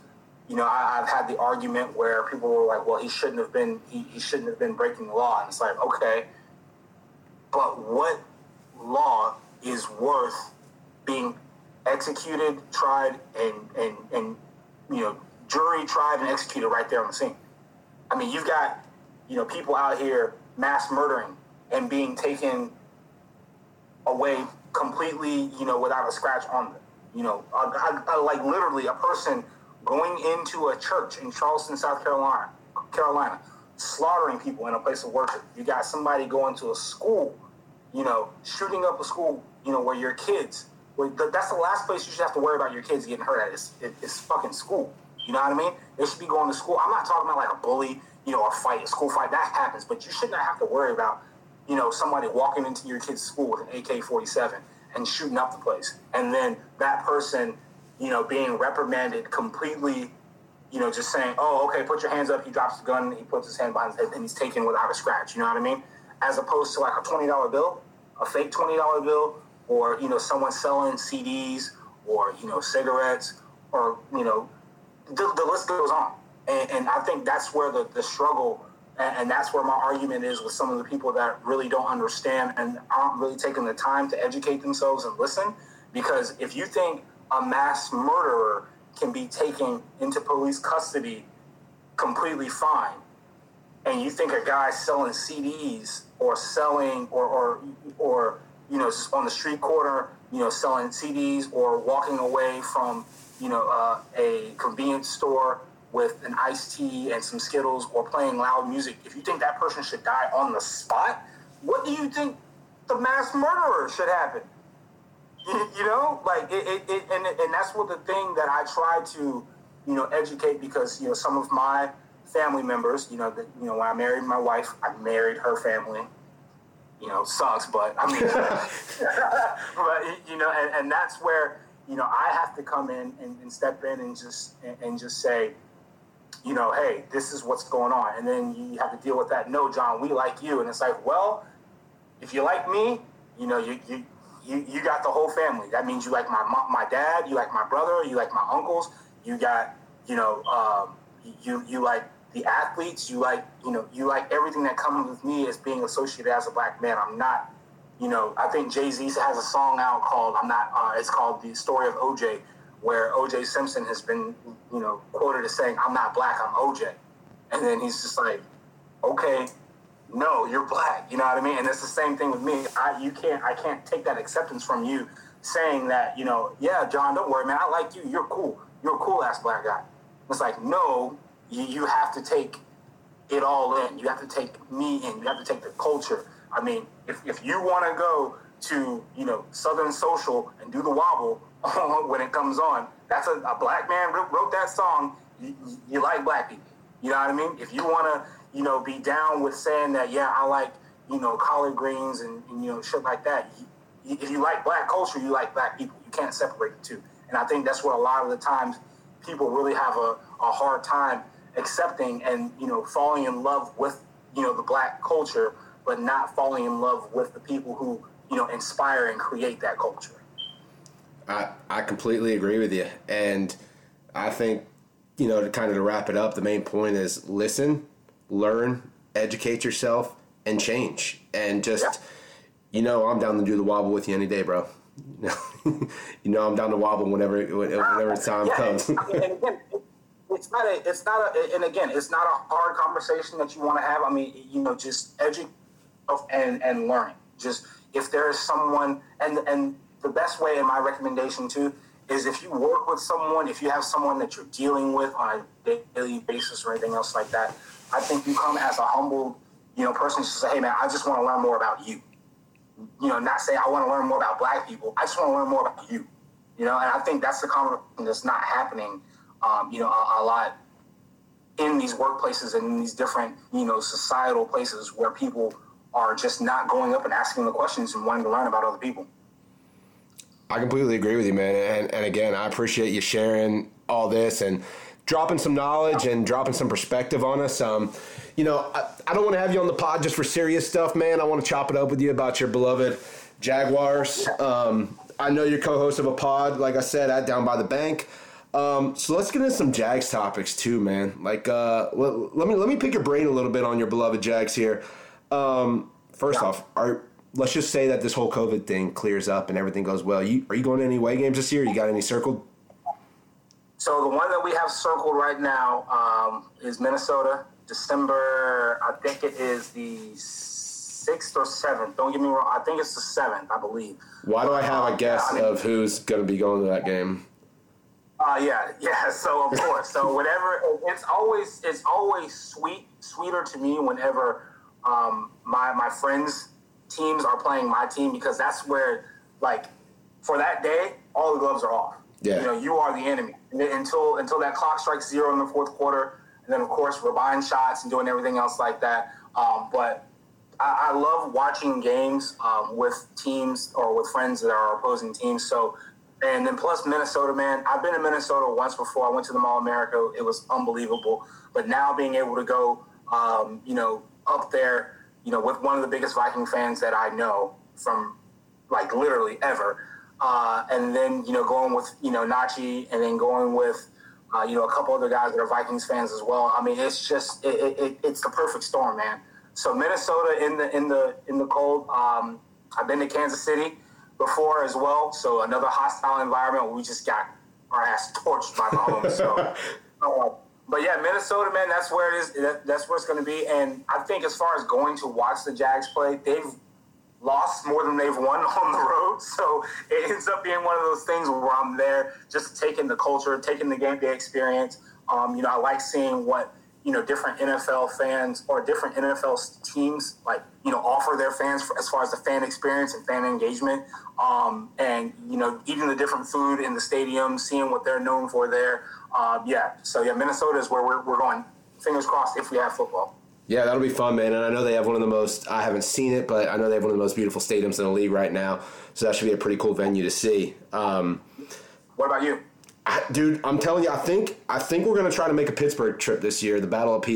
you know, I, have had the argument where people were like, well, he shouldn't have been, he, he shouldn't have been breaking the law. And it's like, okay, but what law is worth being executed, tried, and, and, and, you know, jury tried and executed right there on the scene? I mean, you've got, you know, people out here mass murdering and being taken away completely, you know, without a scratch on them. You know, I, I, I, like literally a person going into a church in Charleston, South Carolina, Carolina, slaughtering people in a place of worship. You got somebody going to a school, you know, shooting up a school, you know, where your kids. Where that's the last place you should have to worry about your kids getting hurt at. It's, it's fucking school. You know what I mean? They should be going to school. I'm not talking about like a bully, you know, a fight, a school fight. That happens, but you should not have to worry about you know, somebody walking into your kid's school with an AK 47 and shooting up the place. And then that person, you know, being reprimanded completely, you know, just saying, oh, okay, put your hands up. He drops the gun, he puts his hand behind his head, and he's taken without a scratch. You know what I mean? As opposed to like a $20 bill, a fake $20 bill, or, you know, someone selling CDs or, you know, cigarettes or, you know, the, the list goes on. And, and I think that's where the, the struggle and, and, that's where my argument is with some of the people that really don't understand and aren't really taking the time to educate themselves and listen. Because if you think a mass murderer can be taken into police custody completely fine, and you think a guy selling CDs or selling or or or you know on the street corner, you know selling CDs or walking away from you know uh, a convenience store with an iced tea and some Skittles or playing loud music, if you think that person should die on the spot, what do you think the mass murderer should happen? You, know, like it, it, it, and, and that's what the thing that I try to, you know, educate because you know some of my family members, you know, that you know when I married my wife, I married her family. You know, sucks, but I mean, [laughs] but you know, and, and that's where you know I have to come in and, and step in and just and, and just say, you know, hey, this is what's going on. And then you have to deal with that. No, John, we like you. And it's like, well, if you like me, you know, you, you, you, you got the whole family. That means you like my mom, my dad, you like my brother, you like my uncles, you got, you know, um, you, you like the athletes, you like, you know, you like everything that comes with me as being associated as a black man. I'm not, you know, I think Jay Z has a song out called, I'm not, uh, it's called The Story of OJ where OJ Simpson has been, you know, quoted as saying, "I'm not black, I'm OJ," and then he's just like, "Okay, no, you're black." You know what I mean? And it's the same thing with me. I you can't I can't take that acceptance from you saying that you know, yeah, John, don't worry, man, I like you. You're cool. You're a cool ass black guy. It's like no, you, you have to take it all in. You have to take me in. You have to take the culture. I mean, if, if you want to go to you know Southern Social and do the wobble [laughs] when it comes on. That's a, a black man wrote, wrote that song. You, you, like black people. You know what I mean? If you want to, you know, be down with saying that, yeah, I like, you know, collard greens and, and you know, shit like that. If you like black culture, you like black people. You can't separate the two. And I think that's what a lot of the times people really have a, a hard time accepting and, you know, falling in love with, you know, the black culture, but not falling in love with the people who, you know, inspire and create that culture. I, I completely agree with you. And I think, you know, to kind of to wrap it up, the main point is listen, learn, educate yourself, and change. And just, yeah. you know, I'm down to do the wobble with you any day, bro. [laughs] you know, I'm down to wobble whenever whenever time yeah, comes. I mean, again, it's not a, it's not a, and again, it's not a hard conversation that you want to have. I mean, you know, just educate and and learning. Just if there is someone, and and the best way, in my recommendation too, is if you work with someone, if you have someone that you're dealing with on a daily basis or anything else like that, I think you come as a humble, you know, person to say, hey man, I just want to learn more about you. you know, not say I want to learn more about black people. I just want to learn more about you. You know, and I think that's the conversation that's not happening, um, you know, a, a lot in these workplaces and in these different, you know, societal places where people are just not going up and asking the questions and wanting to learn about other people. I completely agree with you, man. And, and again, I appreciate you sharing all this and dropping some knowledge and dropping some perspective on us. Um, you know, I, I don't want to have you on the pod just for serious stuff, man. I want to chop it up with you about your beloved Jaguars. Um, I know you're co-host of a pod, like I said, at Down by the Bank. Um, so let's get into some Jags topics too, man. Like, uh, let, let, me let me pick your brain a little bit on your beloved Jags here. Um, first yeah. off, are let's just say that this whole COVID thing clears up and everything goes well. You are you going to any away games this year? You got any circled? So the one that we have circled right now um, is Minnesota, December. I think it is the sixth or seventh. Don't get me wrong. I think it's the seventh, I believe. Why do I have a um, guess yeah, I mean, of who's going to be going to that game? Uh, yeah, yeah. [laughs] So of course, so [laughs] whatever. It's always it's always sweet, sweeter to me whenever um, my my friends' teams are playing my team because that's where like for that day all the gloves are off. Yeah. You know, you are the enemy until until that clock strikes zero in the fourth quarter, and then of course we're buying shots and doing everything else like that. Um, but I, I, love watching games um, with teams or with friends that are opposing teams. So and then plus Minnesota, man. I've been to Minnesota once before. I went to the Mall of America. It was unbelievable. But now being able to go, um, you know, up there, you know, with one of the biggest Viking fans that I know from, like literally ever, uh, and then you know going with you know Nachi, and then going with. Uh, you know, a couple other guys that are Vikings fans as well. I mean, it's just it, it, it's the perfect storm, man. So Minnesota in the in the in the cold. Um, I've been to Kansas City before as well. So another hostile environment. We just got our ass torched by Mahomes. [laughs] so, uh, but yeah, Minnesota, man, that's where it is. That, that's where it's going to be. And I think as far as going to watch the Jags play, they've lost more than they've won [laughs] on the road. So it ends up being one of those things where I'm there just taking the culture, taking the game day experience. Um, you know, I like seeing what you know different NFL fans or different NFL teams like you know offer their fans for, as far as the fan experience and fan engagement, um, and you know eating the different food in the stadium, seeing what they're known for there. Uh, yeah, so yeah, Minnesota is where we're, we're going. Fingers crossed if we have football. Yeah, that'll be fun, man. And I know they have one of the most. I haven't seen it, but I know they have one of the most beautiful stadiums in the league right now. So that should be a pretty cool venue to see. Um, what about you? I, dude, I'm telling you, I think I think we're gonna try to make a Pittsburgh trip this year. The Battle of PA,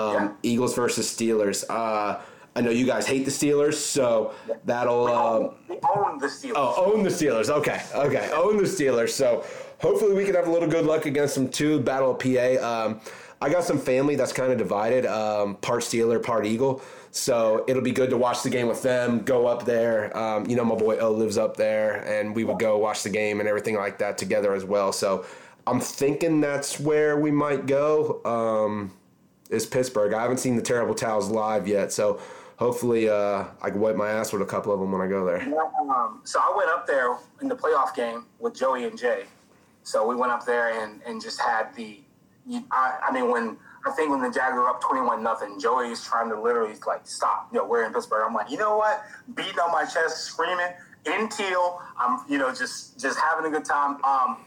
um, yeah. Eagles versus Steelers. Uh, I know you guys hate the Steelers, so that'll we own, um, we own the Steelers. Oh, own the Steelers. Okay, okay, own the Steelers. So hopefully we can have a little good luck against them too. Battle of PA. Um, I got some family that's kind of divided, um, part Steeler, part Eagle. So it'll be good to watch the game with them. Go up there. Um, you know, my boy O lives up there, and we would go watch the game and everything like that together as well. So I'm thinking that's where we might go. Um, is Pittsburgh? I haven't seen the Terrible Towels live yet, so hopefully uh, I can wipe my ass with a couple of them when I go there. Um, so I went up there in the playoff game with Joey and Jay. So we went up there and, and just had the. I, I mean, when I think when the Jags were up 21 nothing, Joey's trying to literally like stop. You know, we're in Pittsburgh. I'm like, you know what? Beating on my chest, screaming in teal. I'm, you know, just just having a good time. Um,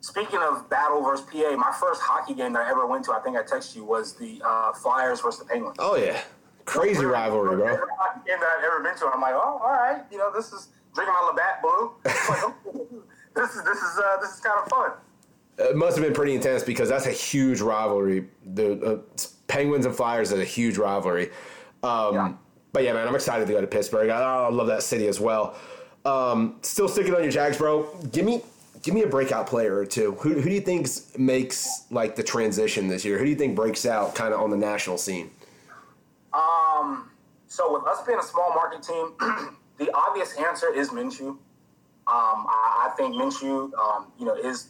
speaking of battle versus PA, my first hockey game that I ever went to, I think I texted you, was the uh, Flyers versus the Penguins. Oh yeah, crazy so, rivalry, bro. Every hockey game that I've ever been to, I'm like, oh, all right, you know, this is drinking my Labatt Blue. Like, oh, this is this is uh, this is kind of fun. It must have been pretty intense because that's a huge rivalry. The uh, Penguins and Flyers is a huge rivalry. Um, yeah. But yeah, man, I'm excited to go to Pittsburgh. I, I love that city as well. Um, still sticking on your Jags, bro. Give me give me a breakout player or two. Who, who do you think makes like the transition this year? Who do you think breaks out kind of on the national scene? Um, so with us being a small market team, [clears throat] the obvious answer is Minshew. Um, I, I, think Minshew, um, you know, is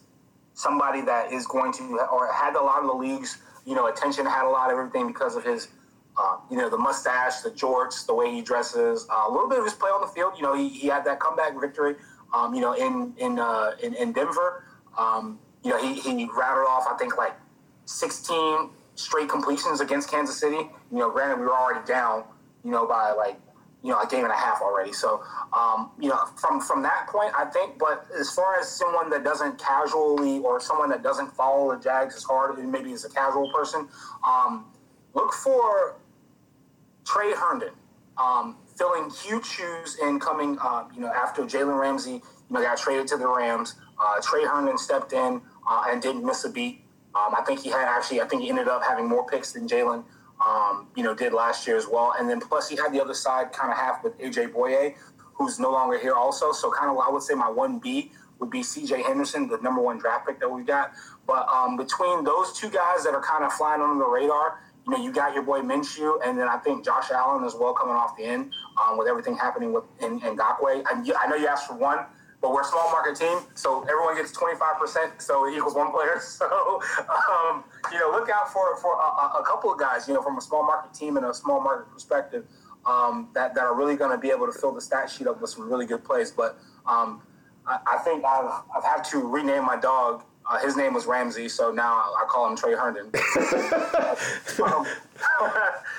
somebody that is going to or had a lot of the leagues, you know, attention, had a lot of everything because of his, uh, you know, the mustache, the jorts, the way he dresses, uh, a little bit of his play on the field. You know, he, he had that comeback victory, um, you know, in in, uh, in, in Denver. Um, you know, he he rattled off, I think, like 16 straight completions against Kansas City. You know, granted we were already down, you know, by like you know, a game and a half already. So, um, you know, from from that point, I think. But as far as someone that doesn't casually or someone that doesn't follow the Jags as hard, maybe is a casual person, um, look for Tre Herndon. Um, filling huge shoes and coming, uh, you know, after Jalen Ramsey, you know, got traded to the Rams. Uh, Tre Herndon stepped in uh, and didn't miss a beat. Um, I think he had actually, I think he ended up having more picks than Jalen, um, you know, did last year as well. And then plus he had the other side kind of half with AJ Bouye, who's no longer here also. So kind of, I would say my one B would be CJ Henderson, the number one draft pick that we got. But um, between those two guys that are kind of flying under the radar, you know, you got your boy Minshew, and then I think Josh Allen as well coming off the end um, with everything happening with in, in Ngakoue. And I know you asked for one, but we're a small market team, so everyone gets 25%, so it equals one player. [laughs] So, um, you know, look out for, for a, a, couple of guys, you know, from a small market team and a small market perspective um, that, that are really going to be able to fill the stat sheet up with some really good plays. But um, I, I, think I've, I've had to rename my dog. Uh, his name was Ramsey, so now I call him Tre Herndon. [laughs] [laughs]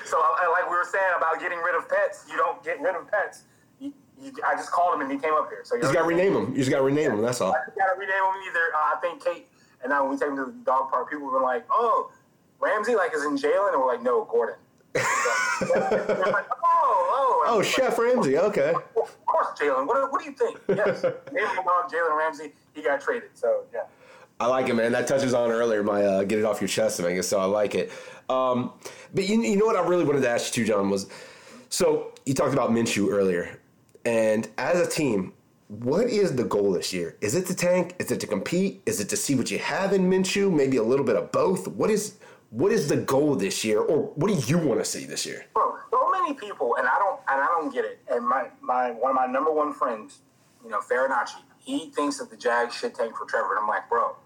So, like we were saying about getting rid of pets, you don't get rid of pets you, I just called him and he came up here. So you, just got to rename him. You just got to rename him. That's all. I got to rename him either. Uh, I think Kate. And now when we take him to the dog park, people have been like, "Oh, Ramsey, like is in Jalen," and we're like, "No, Gordon." like, [laughs] oh, oh, oh, Chef like, Ramsey. Okay. Of course, Jalen. What, what do you think? Yes, [laughs] name dog Jalen Ramsey. He got traded. So yeah. I like it, man. That touches on earlier my uh, get it off your chest thing, so I like it. Um, but you, you know what I really wanted to ask you too, John was so you talked about Minshew earlier, and as a team, what is the goal this year? Is it to tank? Is it to compete? Is it to see what you have in Minshew? Maybe a little bit of both. What is what is the goal this year, or what do you want to see this year? Bro, so many people, and I don't and I don't get it. And my my one of my number one friends, you know, Farinacci, he thinks that the Jags should tank for Trevor. And I'm like, bro,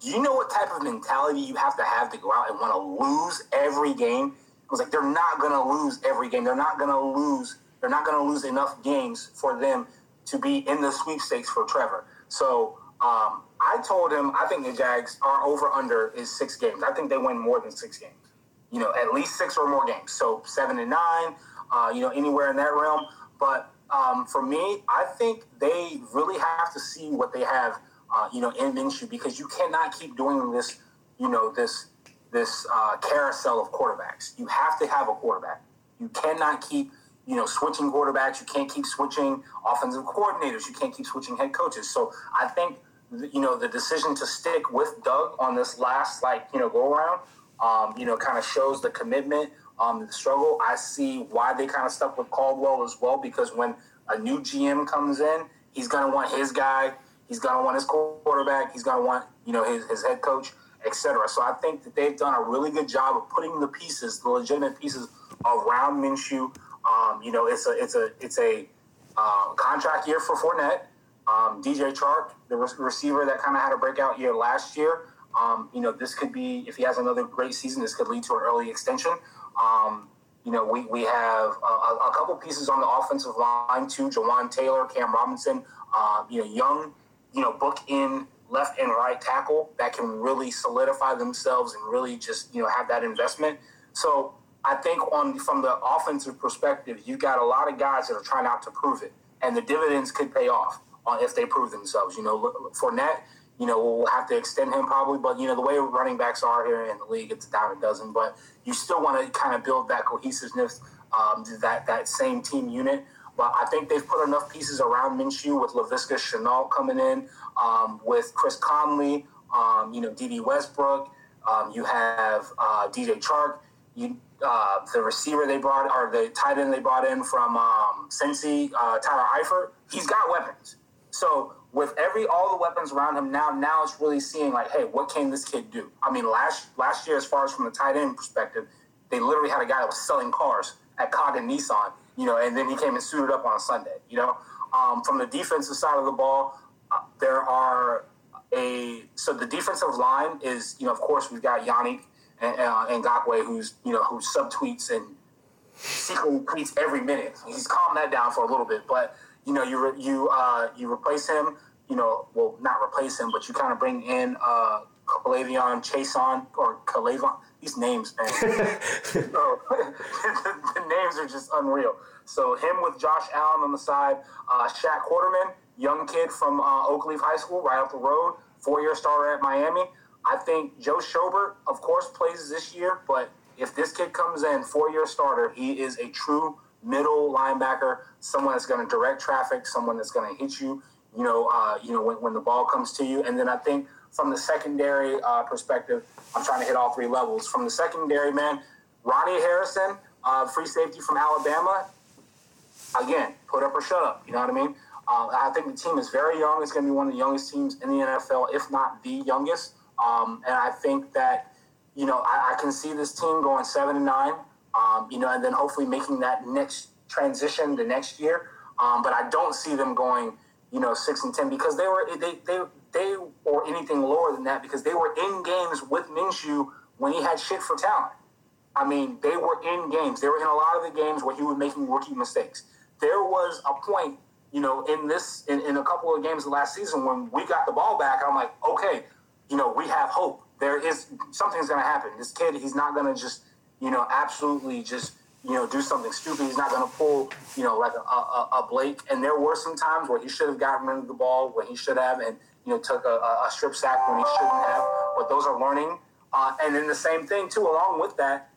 do you know what type of mentality you have to have to go out and want to lose every game? I was like, they're not going to lose every game. They're not going to lose they're not going to lose enough games for them to be in the sweepstakes for Trevor. So um, I told him I think the Jags are over under is six games. I think they win more than six games. You know, at least six or more games. So seven and nine. Uh, you know, anywhere in that realm. But um, for me, I think they really have to see what they have. Uh, you know, in Minshew because you cannot keep doing this. You know, this this uh, carousel of quarterbacks. You have to have a quarterback. You cannot keep you know, switching quarterbacks. You can't keep switching offensive coordinators. You can't keep switching head coaches. So I think, you know, the decision to stick with Doug on this last, like, you know, go around, um, you know, kind of shows the commitment, um, the struggle. I see why they kind of stuck with Caldwell as well, because when a new GM comes in, he's going to want his guy. He's going to want his quarterback. He's going to want, you know, his, his head coach, etc. So I think that they've done a really good job of putting the pieces, the legitimate pieces around Minshew um, you know, it's a it's a it's a uh, contract year for Fournette. Um, DJ Chark, the re- receiver that kind of had a breakout year last year. Um, you know, this could be if he has another great season, this could lead to an early extension. Um, you know, we, we have a, a, couple pieces on the offensive line too. Jawaan Taylor, Cam Robinson, uh, you know, young, you know, book in left and right tackle that can really solidify themselves and really just you know have that investment. So I think on from the offensive perspective, you got a lot of guys that are trying out to prove it, and the dividends could pay off on if they prove themselves. You know, Fournette, you know, we'll have to extend him probably, but you know, the way running backs are here in the league, it's a dime a dozen. But you still want to kind of build that cohesiveness, um, that that same team unit. But I think they've put enough pieces around Minshew with Laviska Shenault coming in, um, with Chris Conley, um, you know, Dede Westbrook. Um, you have uh, DJ Chark. You uh, the receiver they brought or the tight end they brought in from um, Cincy, uh, Tyler Eifert, he's got weapons. So with every all the weapons around him now, now it's really seeing like, hey, what can this kid do? I mean, last last year, as far as from the tight end perspective, they literally had a guy that was selling cars at Cog Nissan, you know, and then he came and suited up on a Sunday, you know. Um, from the defensive side of the ball, uh, there are a so the defensive line is, you know, of course we've got Yannick uh, Ngakoue, who's you know who subtweets and secretly tweets every minute. He's calmed that down for a little bit, but you know you re- you uh, you replace him. You know, well, not replace him, but you kind of bring in uh, K'Lavon Chaisson or K'Lavon. These names, man. [laughs] so, [laughs] the, the, games are just unreal. So him with Josh Allen on the side, uh, Shaq Quarterman, young kid from uh, Oakleaf High School, right up the road, four-year starter at Miami. I think Joe Schobert, of course, plays this year, but if this kid comes in, four-year starter, he is a true middle linebacker, someone that's going to direct traffic, someone that's going to hit you, you know, uh, you know, when, when the ball comes to you. And then I think from the secondary uh, perspective, I'm trying to hit all three levels. From the secondary, man, Ronnie Harrison, uh, free safety from Alabama, again, put up or shut up. You know what I mean? Uh, I think the team is very young. It's going to be one of the youngest teams in the NFL, if not the youngest. Um, and I think that, you know, I, I, can see this team going seven and nine, um, you know, and then hopefully making that next transition the next year. Um, but I don't see them going, you know, six and ten because they were they they they or anything lower than that because they were in games with Minshew when he had shit for talent. I mean, they were in games. They were in a lot of the games where he was making rookie mistakes. There was a point, you know, in this in, in a couple of games last season when we got the ball back. I'm like, okay, you know, we have hope. There is something's going to happen. This kid, he's not going to just, you know, absolutely just, you know, do something stupid. He's not going to pull, you know, like a, a, a, Blake. And there were some times where he should have gotten rid of the ball when he should have, and you know, took a, a strip sack when he shouldn't have. But those are learning. Uh, and then the same thing too, along with that,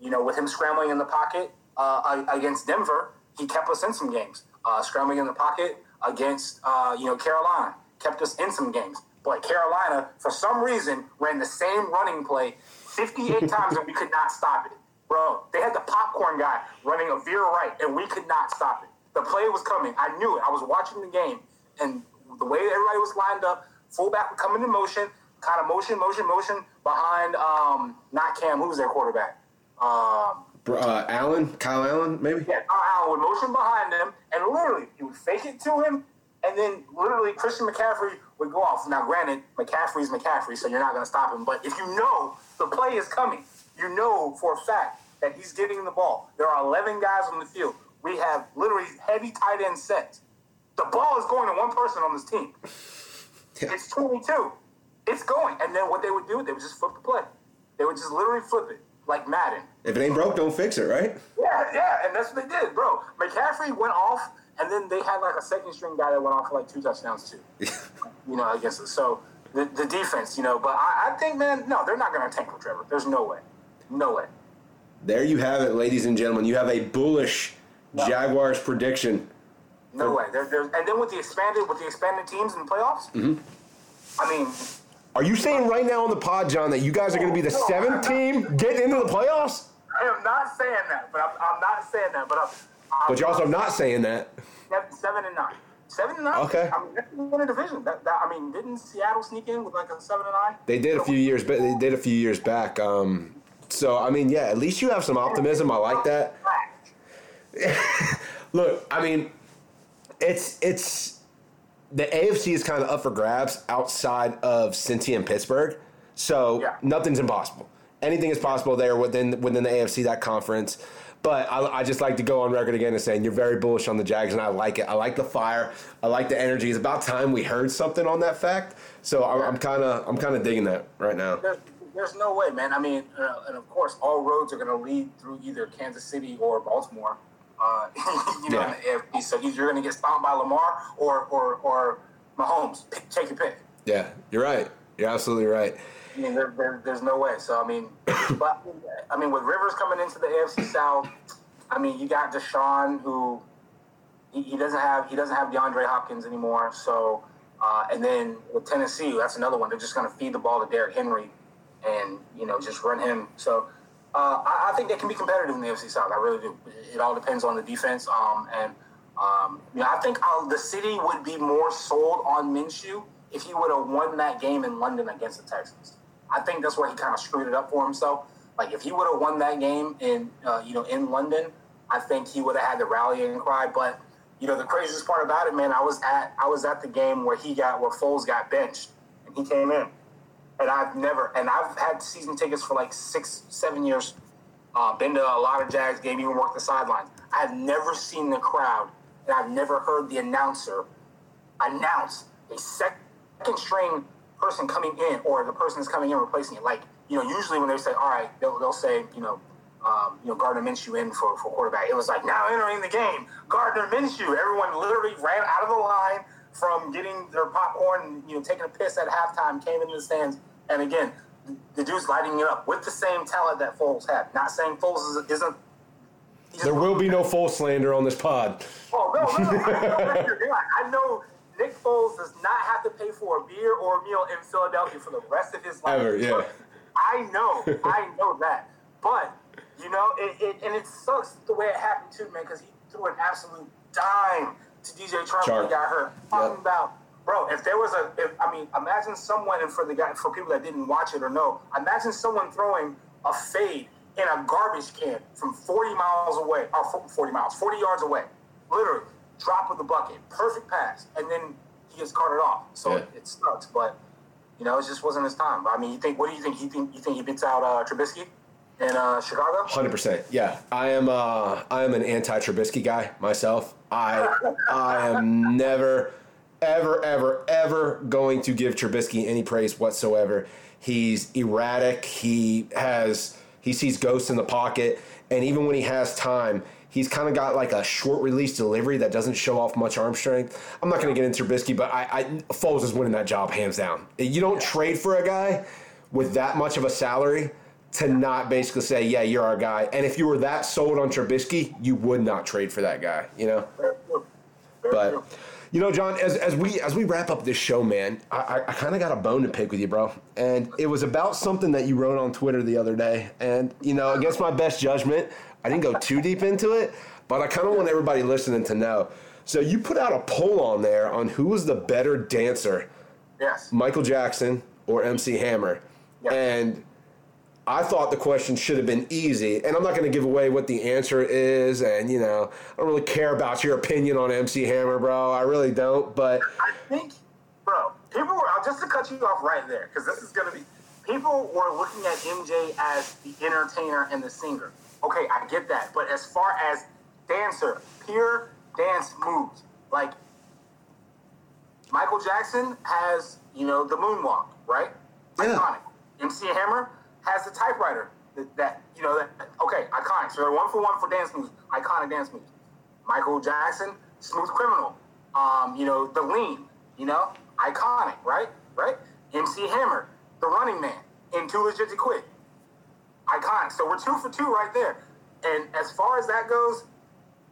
you know, with him scrambling in the pocket uh, against Denver, he kept us in some games. Uh, scrambling in the pocket against, uh, you know, Carolina kept us in some games. But Carolina, for some reason, ran the same running play 58 times and we could not stop it. Bro, they had the popcorn guy running a veer right and we could not stop it. The play was coming. I knew it. I was watching the game and the way everybody was lined up, fullback would come into motion, kind of motion, motion, motion behind um, not Cam, who was their quarterback? Um, uh, Allen, Kyle Allen, maybe. Yeah, Kyle Allen would motion behind him, and literally he would fake it to him, and then literally Christian McCaffrey would go off. Now, granted, McCaffrey's McCaffrey, so you're not going to stop him. But if you know the play is coming, you know for a fact that he's getting the ball. There are 11 guys on the field. We have literally heavy tight end sets. The ball is going to one person on this team. Yeah. It's 22. It's going. And then what they would do, they would just flip the play. They would just literally flip it like Madden. If it ain't broke, don't fix it, right? Yeah, yeah, and that's what they did, bro. McCaffrey went off, and then they had like a second string guy that went off for like two touchdowns too. [laughs] you know, against us. So the, the defense, you know, but I, I think, man, no, they're not going to tank with Trevor. There's no way, no way. There you have it, ladies and gentlemen. You have a bullish no. Jaguars prediction. No for... way. They're, they're, and then with the expanded with the expanded teams in the playoffs, mm-hmm. I mean, are you saying right now on the pod, John, that you guys are going to be the seventh team getting into the playoffs? I am not saying that, but I'm, I'm not saying that, but I'm, but you're also not saying that. Seven and nine. Seven and nine. Okay. I mean, that's win a division. That, that, I mean, didn't Seattle sneak in with like a seven and nine? They did a few years, but they did a few years back. Um, so I mean, yeah, at least you have some optimism. I like that. [laughs] Look, I mean, it's it's the AFC is kind of up for grabs outside of Cincy and Pittsburgh. So yeah. nothing's impossible. Anything is possible there within within the AFC that conference. But I, I, just like to go on record again and saying you're very bullish on the Jags, and I like it. I like the fire. I like the energy. It's about time we heard something on that fact. So I'm kind of I'm kind of digging that right now. There's, there's, no way, man. I mean, uh, and of course, all roads are going to lead through either Kansas City or Baltimore. Uh, [laughs] you know, yeah. AFC. So you're going to get stomped by Lamar or or or Mahomes. Pick, take your pick. Yeah, you're right. You're absolutely right. I mean, there, there, there's no way. So I mean, [coughs] but I mean, with Rivers coming into the AFC South, I mean, you got Deshaun who he, he doesn't have he doesn't have DeAndre Hopkins anymore. So uh, and then with Tennessee, that's another one. They're just going to feed the ball to Derrick Henry and you know just run him. So uh, I, I, think they can be competitive in the AFC South. I really do. It all depends on the defense. Um, and um, you know, I think uh, the city would be more sold on Minshew if he would have won that game in London against the Texans. I think that's where he kind of screwed it up for himself. Like if he would have won that game in uh, you know in London, I think he would have had the rallying cry. But you know the craziest part about it, man, I was at I was at the game where he got where Foles got benched and he came in and I've never, and I've had season tickets for like six, seven years. Uh, been to a lot of Jags game, even worked the sidelines. I've never seen the crowd, and I've never heard the announcer announce a second string person coming in, or the person that's coming in replacing it. Like you know, usually when they say, "All right," they'll, they'll say, you know, um, you know Gardner Minshew in for, for quarterback. It was like now entering the game, Gardner Minshew. Everyone literally ran out of the line from getting their popcorn and you know taking a piss at halftime, came into the stands, and again, the dude's lighting it up with the same talent that Foles had. Not saying Foles isn't. There will be no Foles slander on this pod. Oh no, no, no! [laughs] I know, I know Nick Foles does not have to pay for a beer or a meal in Philadelphia for the rest of his life. Ever, yeah. I know, I know that, but you know, it, it, and it sucks the way it happened too, man, because he threw an absolute dime to DJ Chark when he got hurt. Talking yep. about, bro, if there was a, if, I mean, imagine someone, and for the guy, for people that didn't watch it or know, imagine someone throwing a fade in a garbage can from 40 miles away, or 40 miles, 40 yards away, literally, drop of the bucket, perfect pass, and then he gets carted off. So yeah. it, it sucks, but you know, it just wasn't his time. I mean, you think, what do you think? You think, you think he beats out uh, Trubisky? in uh, Chicago? Hundred percent. Yeah, I am. Uh, I am an anti-Trubisky guy myself. I I am [laughs] never, ever, ever, ever going to give Trubisky any praise whatsoever. He's erratic. He has he sees ghosts in the pocket, and even when he has time, he's kind of got like a short release delivery that doesn't show off much arm strength. I'm not going to get into Trubisky, but I, I Foles is winning that job hands down. You don't trade for a guy with that much of a salary to not basically say, yeah, you're our guy. And if you were that sold on Trubisky, you would not trade for that guy, you know? But you know, John, as, as we as we wrap up this show, man, I, I kind of got a bone to pick with you, bro. And it was about something that you wrote on Twitter the other day. And you know, against my best judgment, I didn't go too deep into it, but I kind of want everybody listening to know. So you put out a poll on there on who was the better dancer, yes, Michael Jackson or MC Hammer, and I thought the question should have been easy, and I'm not going to give away what the answer is. And you know, I don't really care about your opinion on MC Hammer, bro. I really don't. But I think, bro, people were just to cut you off right there because this is going to be. People were looking at MJ as the entertainer and the singer. Okay, I get that, but as far as dancer, pure dance moves, like Michael Jackson has, you know, the moonwalk, right? Yeah. Iconic. MC Hammer has the typewriter that, that you know that okay iconic. So they're one for one for dance moves, iconic dance moves. Michael Jackson, Smooth Criminal, um, you know the Lean, you know iconic, right? Right. MC Hammer, The Running Man, in Too Legit to Quit, iconic. So we're two for two right there. And as far as that goes,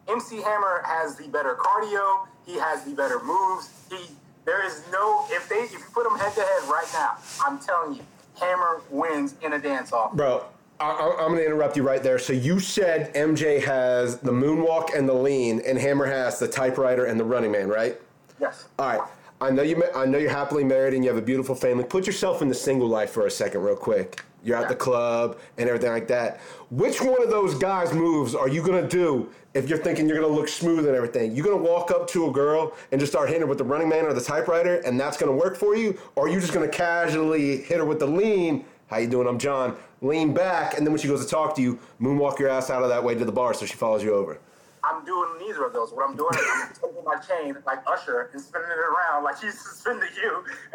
MC Hammer has the better cardio. He has the better moves. He there is no if they if you put them head to head right now, I'm telling you, Hammer wins in a dance off. Bro, I, am going to interrupt you right there. So you said MJ has the moonwalk and the lean, and Hammer has the typewriter and the running man, right? Yes. All right. I know you. I know you're happily married and you have a beautiful family. Put yourself in the single life for a second, real quick. You're at the club and everything like that. Which one of those guys' moves are you gonna do if you're thinking you're gonna look smooth and everything? You gonna walk up to a girl and just start hitting her with the running man or the typewriter, and that's gonna work for you, or are you just gonna casually hit her with the lean? How you doing? I'm John. Lean back, and then when she goes to talk to you, moonwalk your ass out of that way to the bar so she follows you over. I'm doing neither of those. What I'm doing is I'm taking my chain like Usher and spinning it around like he's [laughs] spinning you. [laughs]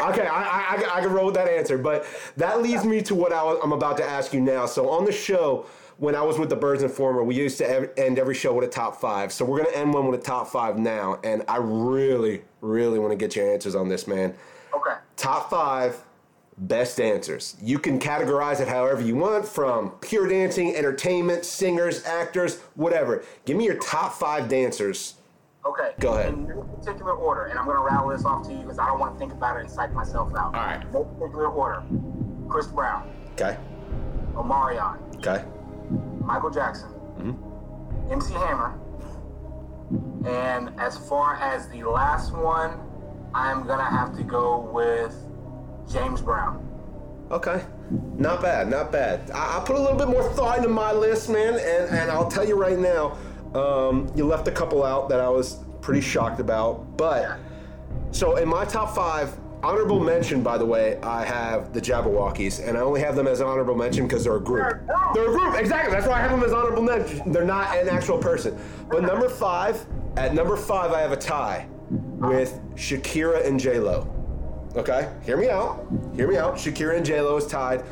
okay, I, I, I, can roll with that answer, but that leads me to what I was, I'm about to ask you now. So on the show, when I was with the Birds Informer, we used to end every show with a top five. So we're gonna end one with a top five now, and I really, really want to get your answers on this, man. Okay. Top five best dancers. You can categorize it however you want from pure dancing, entertainment, singers, actors, whatever. Give me your top five dancers. Okay. Go ahead. In no particular order, and I'm going to rattle this off to you because I don't want to think about it and psych myself out. All right. No particular order. Chris Brown. Okay. Omarion. Okay. Michael Jackson. Mm-hmm. MC Hammer. And as far as the last one, I'm going to have to go with James Brown. Okay. Not bad, not bad. I, I, put a little bit more thought into my list, man, and, and I'll tell you right now, um, you left a couple out that I was pretty shocked about. But, so in my top five, honorable mention, by the way, I have the Jabbawockeez, and I only have them as an honorable mention because they're a group. They're a group, exactly. That's why I have them as honorable mention. They're not an actual person. But number five, at number five, I have a tie with Shakira and J Lo. Okay, hear me out. Hear me out. Shakira and J Lo is tied.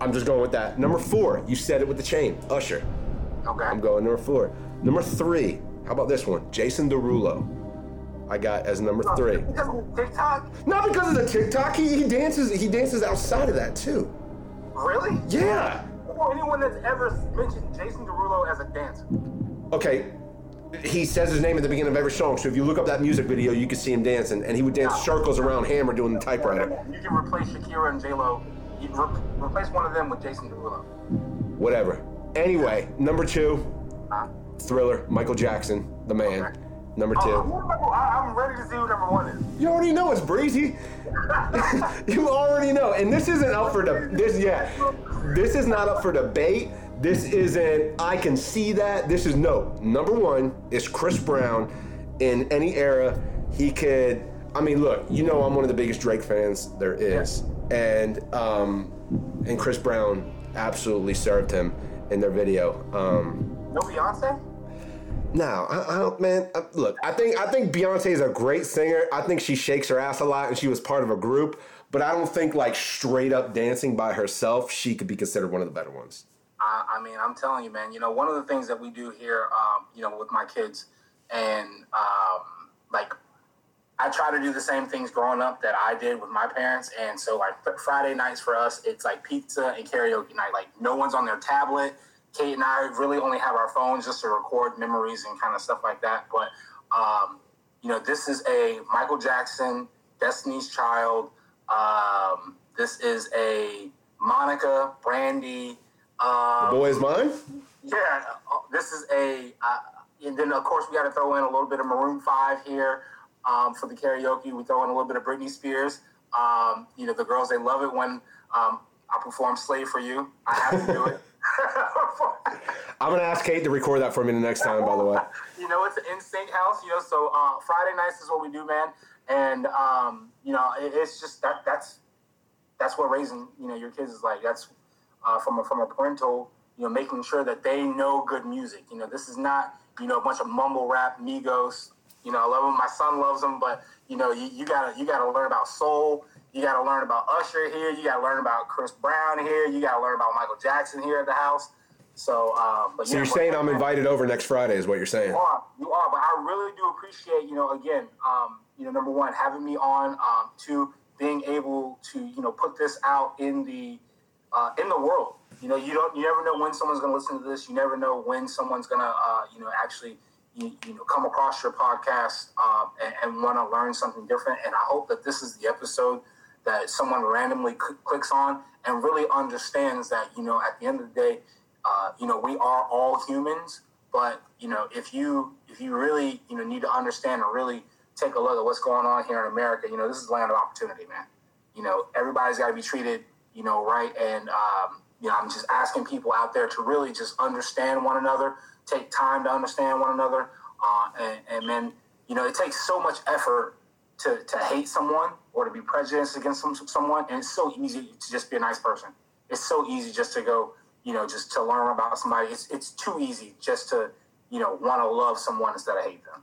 I'm just going with that. Number four, you said it with the chain, Usher. Okay. I'm going number four. Number three, how about this one? Jason Derulo. I got as number oh, three. Because of TikTok? Not because of the TikTok. He, he dances. He dances outside of that too. Really? Yeah. Or anyone that's ever mentioned Jason Derulo as a dancer. Okay. He says his name at the beginning of every song. So if you look up that music video, you can see him dancing, and he would dance circles around Hammer doing the typewriter. You can replace Shakira and J Lo. Re- replace one of them with Jason Derulo. Whatever. Anyway, number two, Huh? Thriller, Michael Jackson, the man. Okay. Number two. Oh, I- I'm ready to see who number one is. You already know it's breezy. [laughs] [laughs] you already know, and this isn't up for the this. Yeah, this is not up for debate. This isn't. I can see that. This is no. Number one is Chris Brown. In any era, he could. I mean, look. You know, I'm one of the biggest Drake fans there is, and um, and Chris Brown absolutely served him in their video. Um, No Beyonce? no, I, I don't, man. I, look, I think I think Beyonce is a great singer. I think she shakes her ass a lot, and she was part of a group. But I don't think like straight up dancing by herself, she could be considered one of the better ones. I, I mean, I'm telling you, man. You know, one of the things that we do here, um, you know, with my kids, and um, like, I try to do the same things growing up that I did with my parents. And so, like fr- Friday nights for us, it's like pizza and karaoke night. Like, no one's on their tablet. Kate and I really only have our phones just to record memories and kind of stuff like that. But, um, you know, this is a Michael Jackson, Destiny's Child. Um, this is a Monica, Brandy. Um, Boy is mine. yeah, uh, this is a, uh, and then of course we got to throw in a little bit of Maroon Five here um, for the karaoke. We throw in a little bit of Britney Spears. Um, you know, the girls they love it when um, I perform "Slave for You." I have to do it. [laughs] I'm gonna ask Kate to record that for me the next time. By the way, [laughs] you know, it's an NSYNC house. You know, so uh, Friday nights is what we do, man. And um, you know, it, it's just that that's that's what raising you know your kids is like. That's uh, from a, from a parental, you know, making sure that they know good music. You know, this is not you know a bunch of mumble rap, Migos. You know, I love them. My son loves them, but you know, you, you gotta you gotta learn about soul. You gotta learn about Usher here. You gotta learn about Chris Brown here. You gotta learn about Michael Jackson here at the house. So, um, but so yeah, you're saying I'm invited over next Friday, is what you're saying? you are, you are, but I really do appreciate, you know, again, um, you know, number one, having me on, um, two, being able to, you know, put this out in the, uh, in the world. You know, you don't, you never know when someone's going to listen to this. You never know when someone's going to, uh, you know, actually, you, you know, come across your podcast um, and, and want to learn something different. And I hope that this is the episode that someone randomly cl- clicks on and really understands that, you know, at the end of the day, uh, you know, we are all humans, but you know, if you if you really you know need to understand and really take a look at what's going on here in America, you know, this is land of opportunity, man. You know, everybody's got to be treated, you know, right. And um, you know, I'm just asking people out there to really just understand one another, take time to understand one another, uh, and, and then you know, it takes so much effort to, to hate someone or to be prejudiced against some, someone, and it's so easy to just be a nice person. It's so easy just to go, you know, just to learn about somebody. It's it's too easy just to, you know, want to love someone instead of hate them.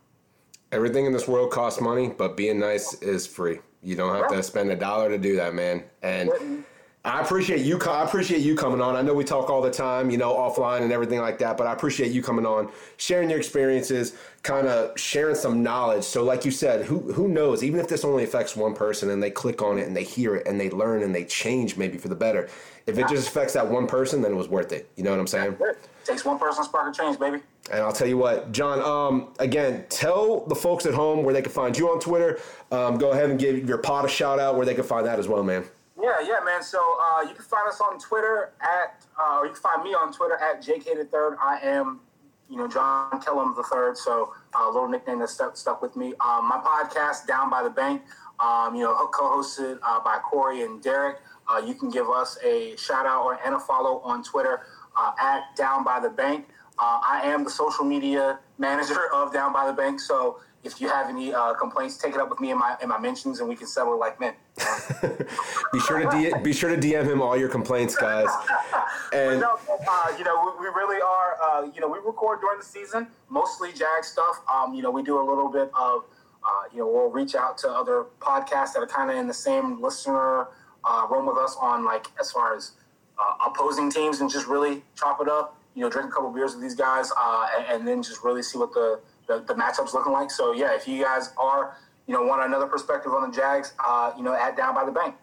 Everything in this world costs money, but being nice is free. You don't have to spend a dollar to do that, man. And I appreciate you. I appreciate you coming on. I know we talk all the time, you know, offline and everything like that. But I appreciate you coming on, sharing your experiences, kind of sharing some knowledge. So, like you said, who who knows? Even if this only affects one person and they click on it and they hear it and they learn and they change maybe for the better. If it just affects that one person, then it was worth it. You know what I'm saying? Takes one person to spark a change, baby. And I'll tell you what, John. Um, again, tell the folks at home where they can find you on Twitter. Um, go ahead and give your pod a shout out where they can find that as well, man. Yeah, yeah, man. So uh, you can find us on Twitter at, uh, or you can find me on Twitter at JK the Third. I am, you know, John Kellum the Third. So uh, a little nickname that stuck stuck with me. Um, my podcast, Down by the Bank, um, you know, co-hosted uh, by Corey and Derek. Uh, you can give us a shout out or and a follow on Twitter uh, at Down by the Bank. Uh, I am the social media manager of Down by the Bank. So if you have any uh, complaints, take it up with me in my in my mentions, and we can settle like men. [laughs] Be sure to D- be sure to DM him all your complaints, guys. [laughs] And no, uh, you know, we, we really are. Uh, you know, we record during the season, mostly Jag stuff. Um, you know, we do a little bit of. Uh, you know, we'll reach out to other podcasts that are kind of in the same listener uh, room with us on, like, as far as uh, opposing teams and just really chop it up. You know, drink a couple beers with these guys, uh, and, and, then just really see what the, the the matchups looking like. So yeah, if you guys are you know want another perspective on the Jags, uh, you know, add down by the bank.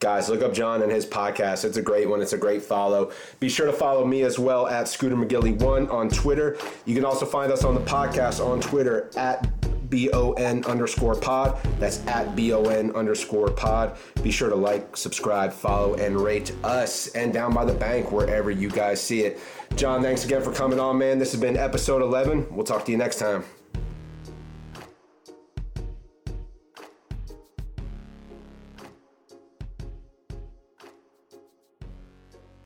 Guys, look up John and his podcast. It's a great one. It's a great follow. Be sure to follow me as well at Scooter McGilly1 on Twitter. You can also find us on the podcast on Twitter at B-O-N underscore pod. That's at B-O-N underscore pod. Be sure to like, subscribe, follow, and rate us and Down by the Bank wherever you guys see it. John, thanks again for coming on, man. This has been episode 11. We'll talk to you next time.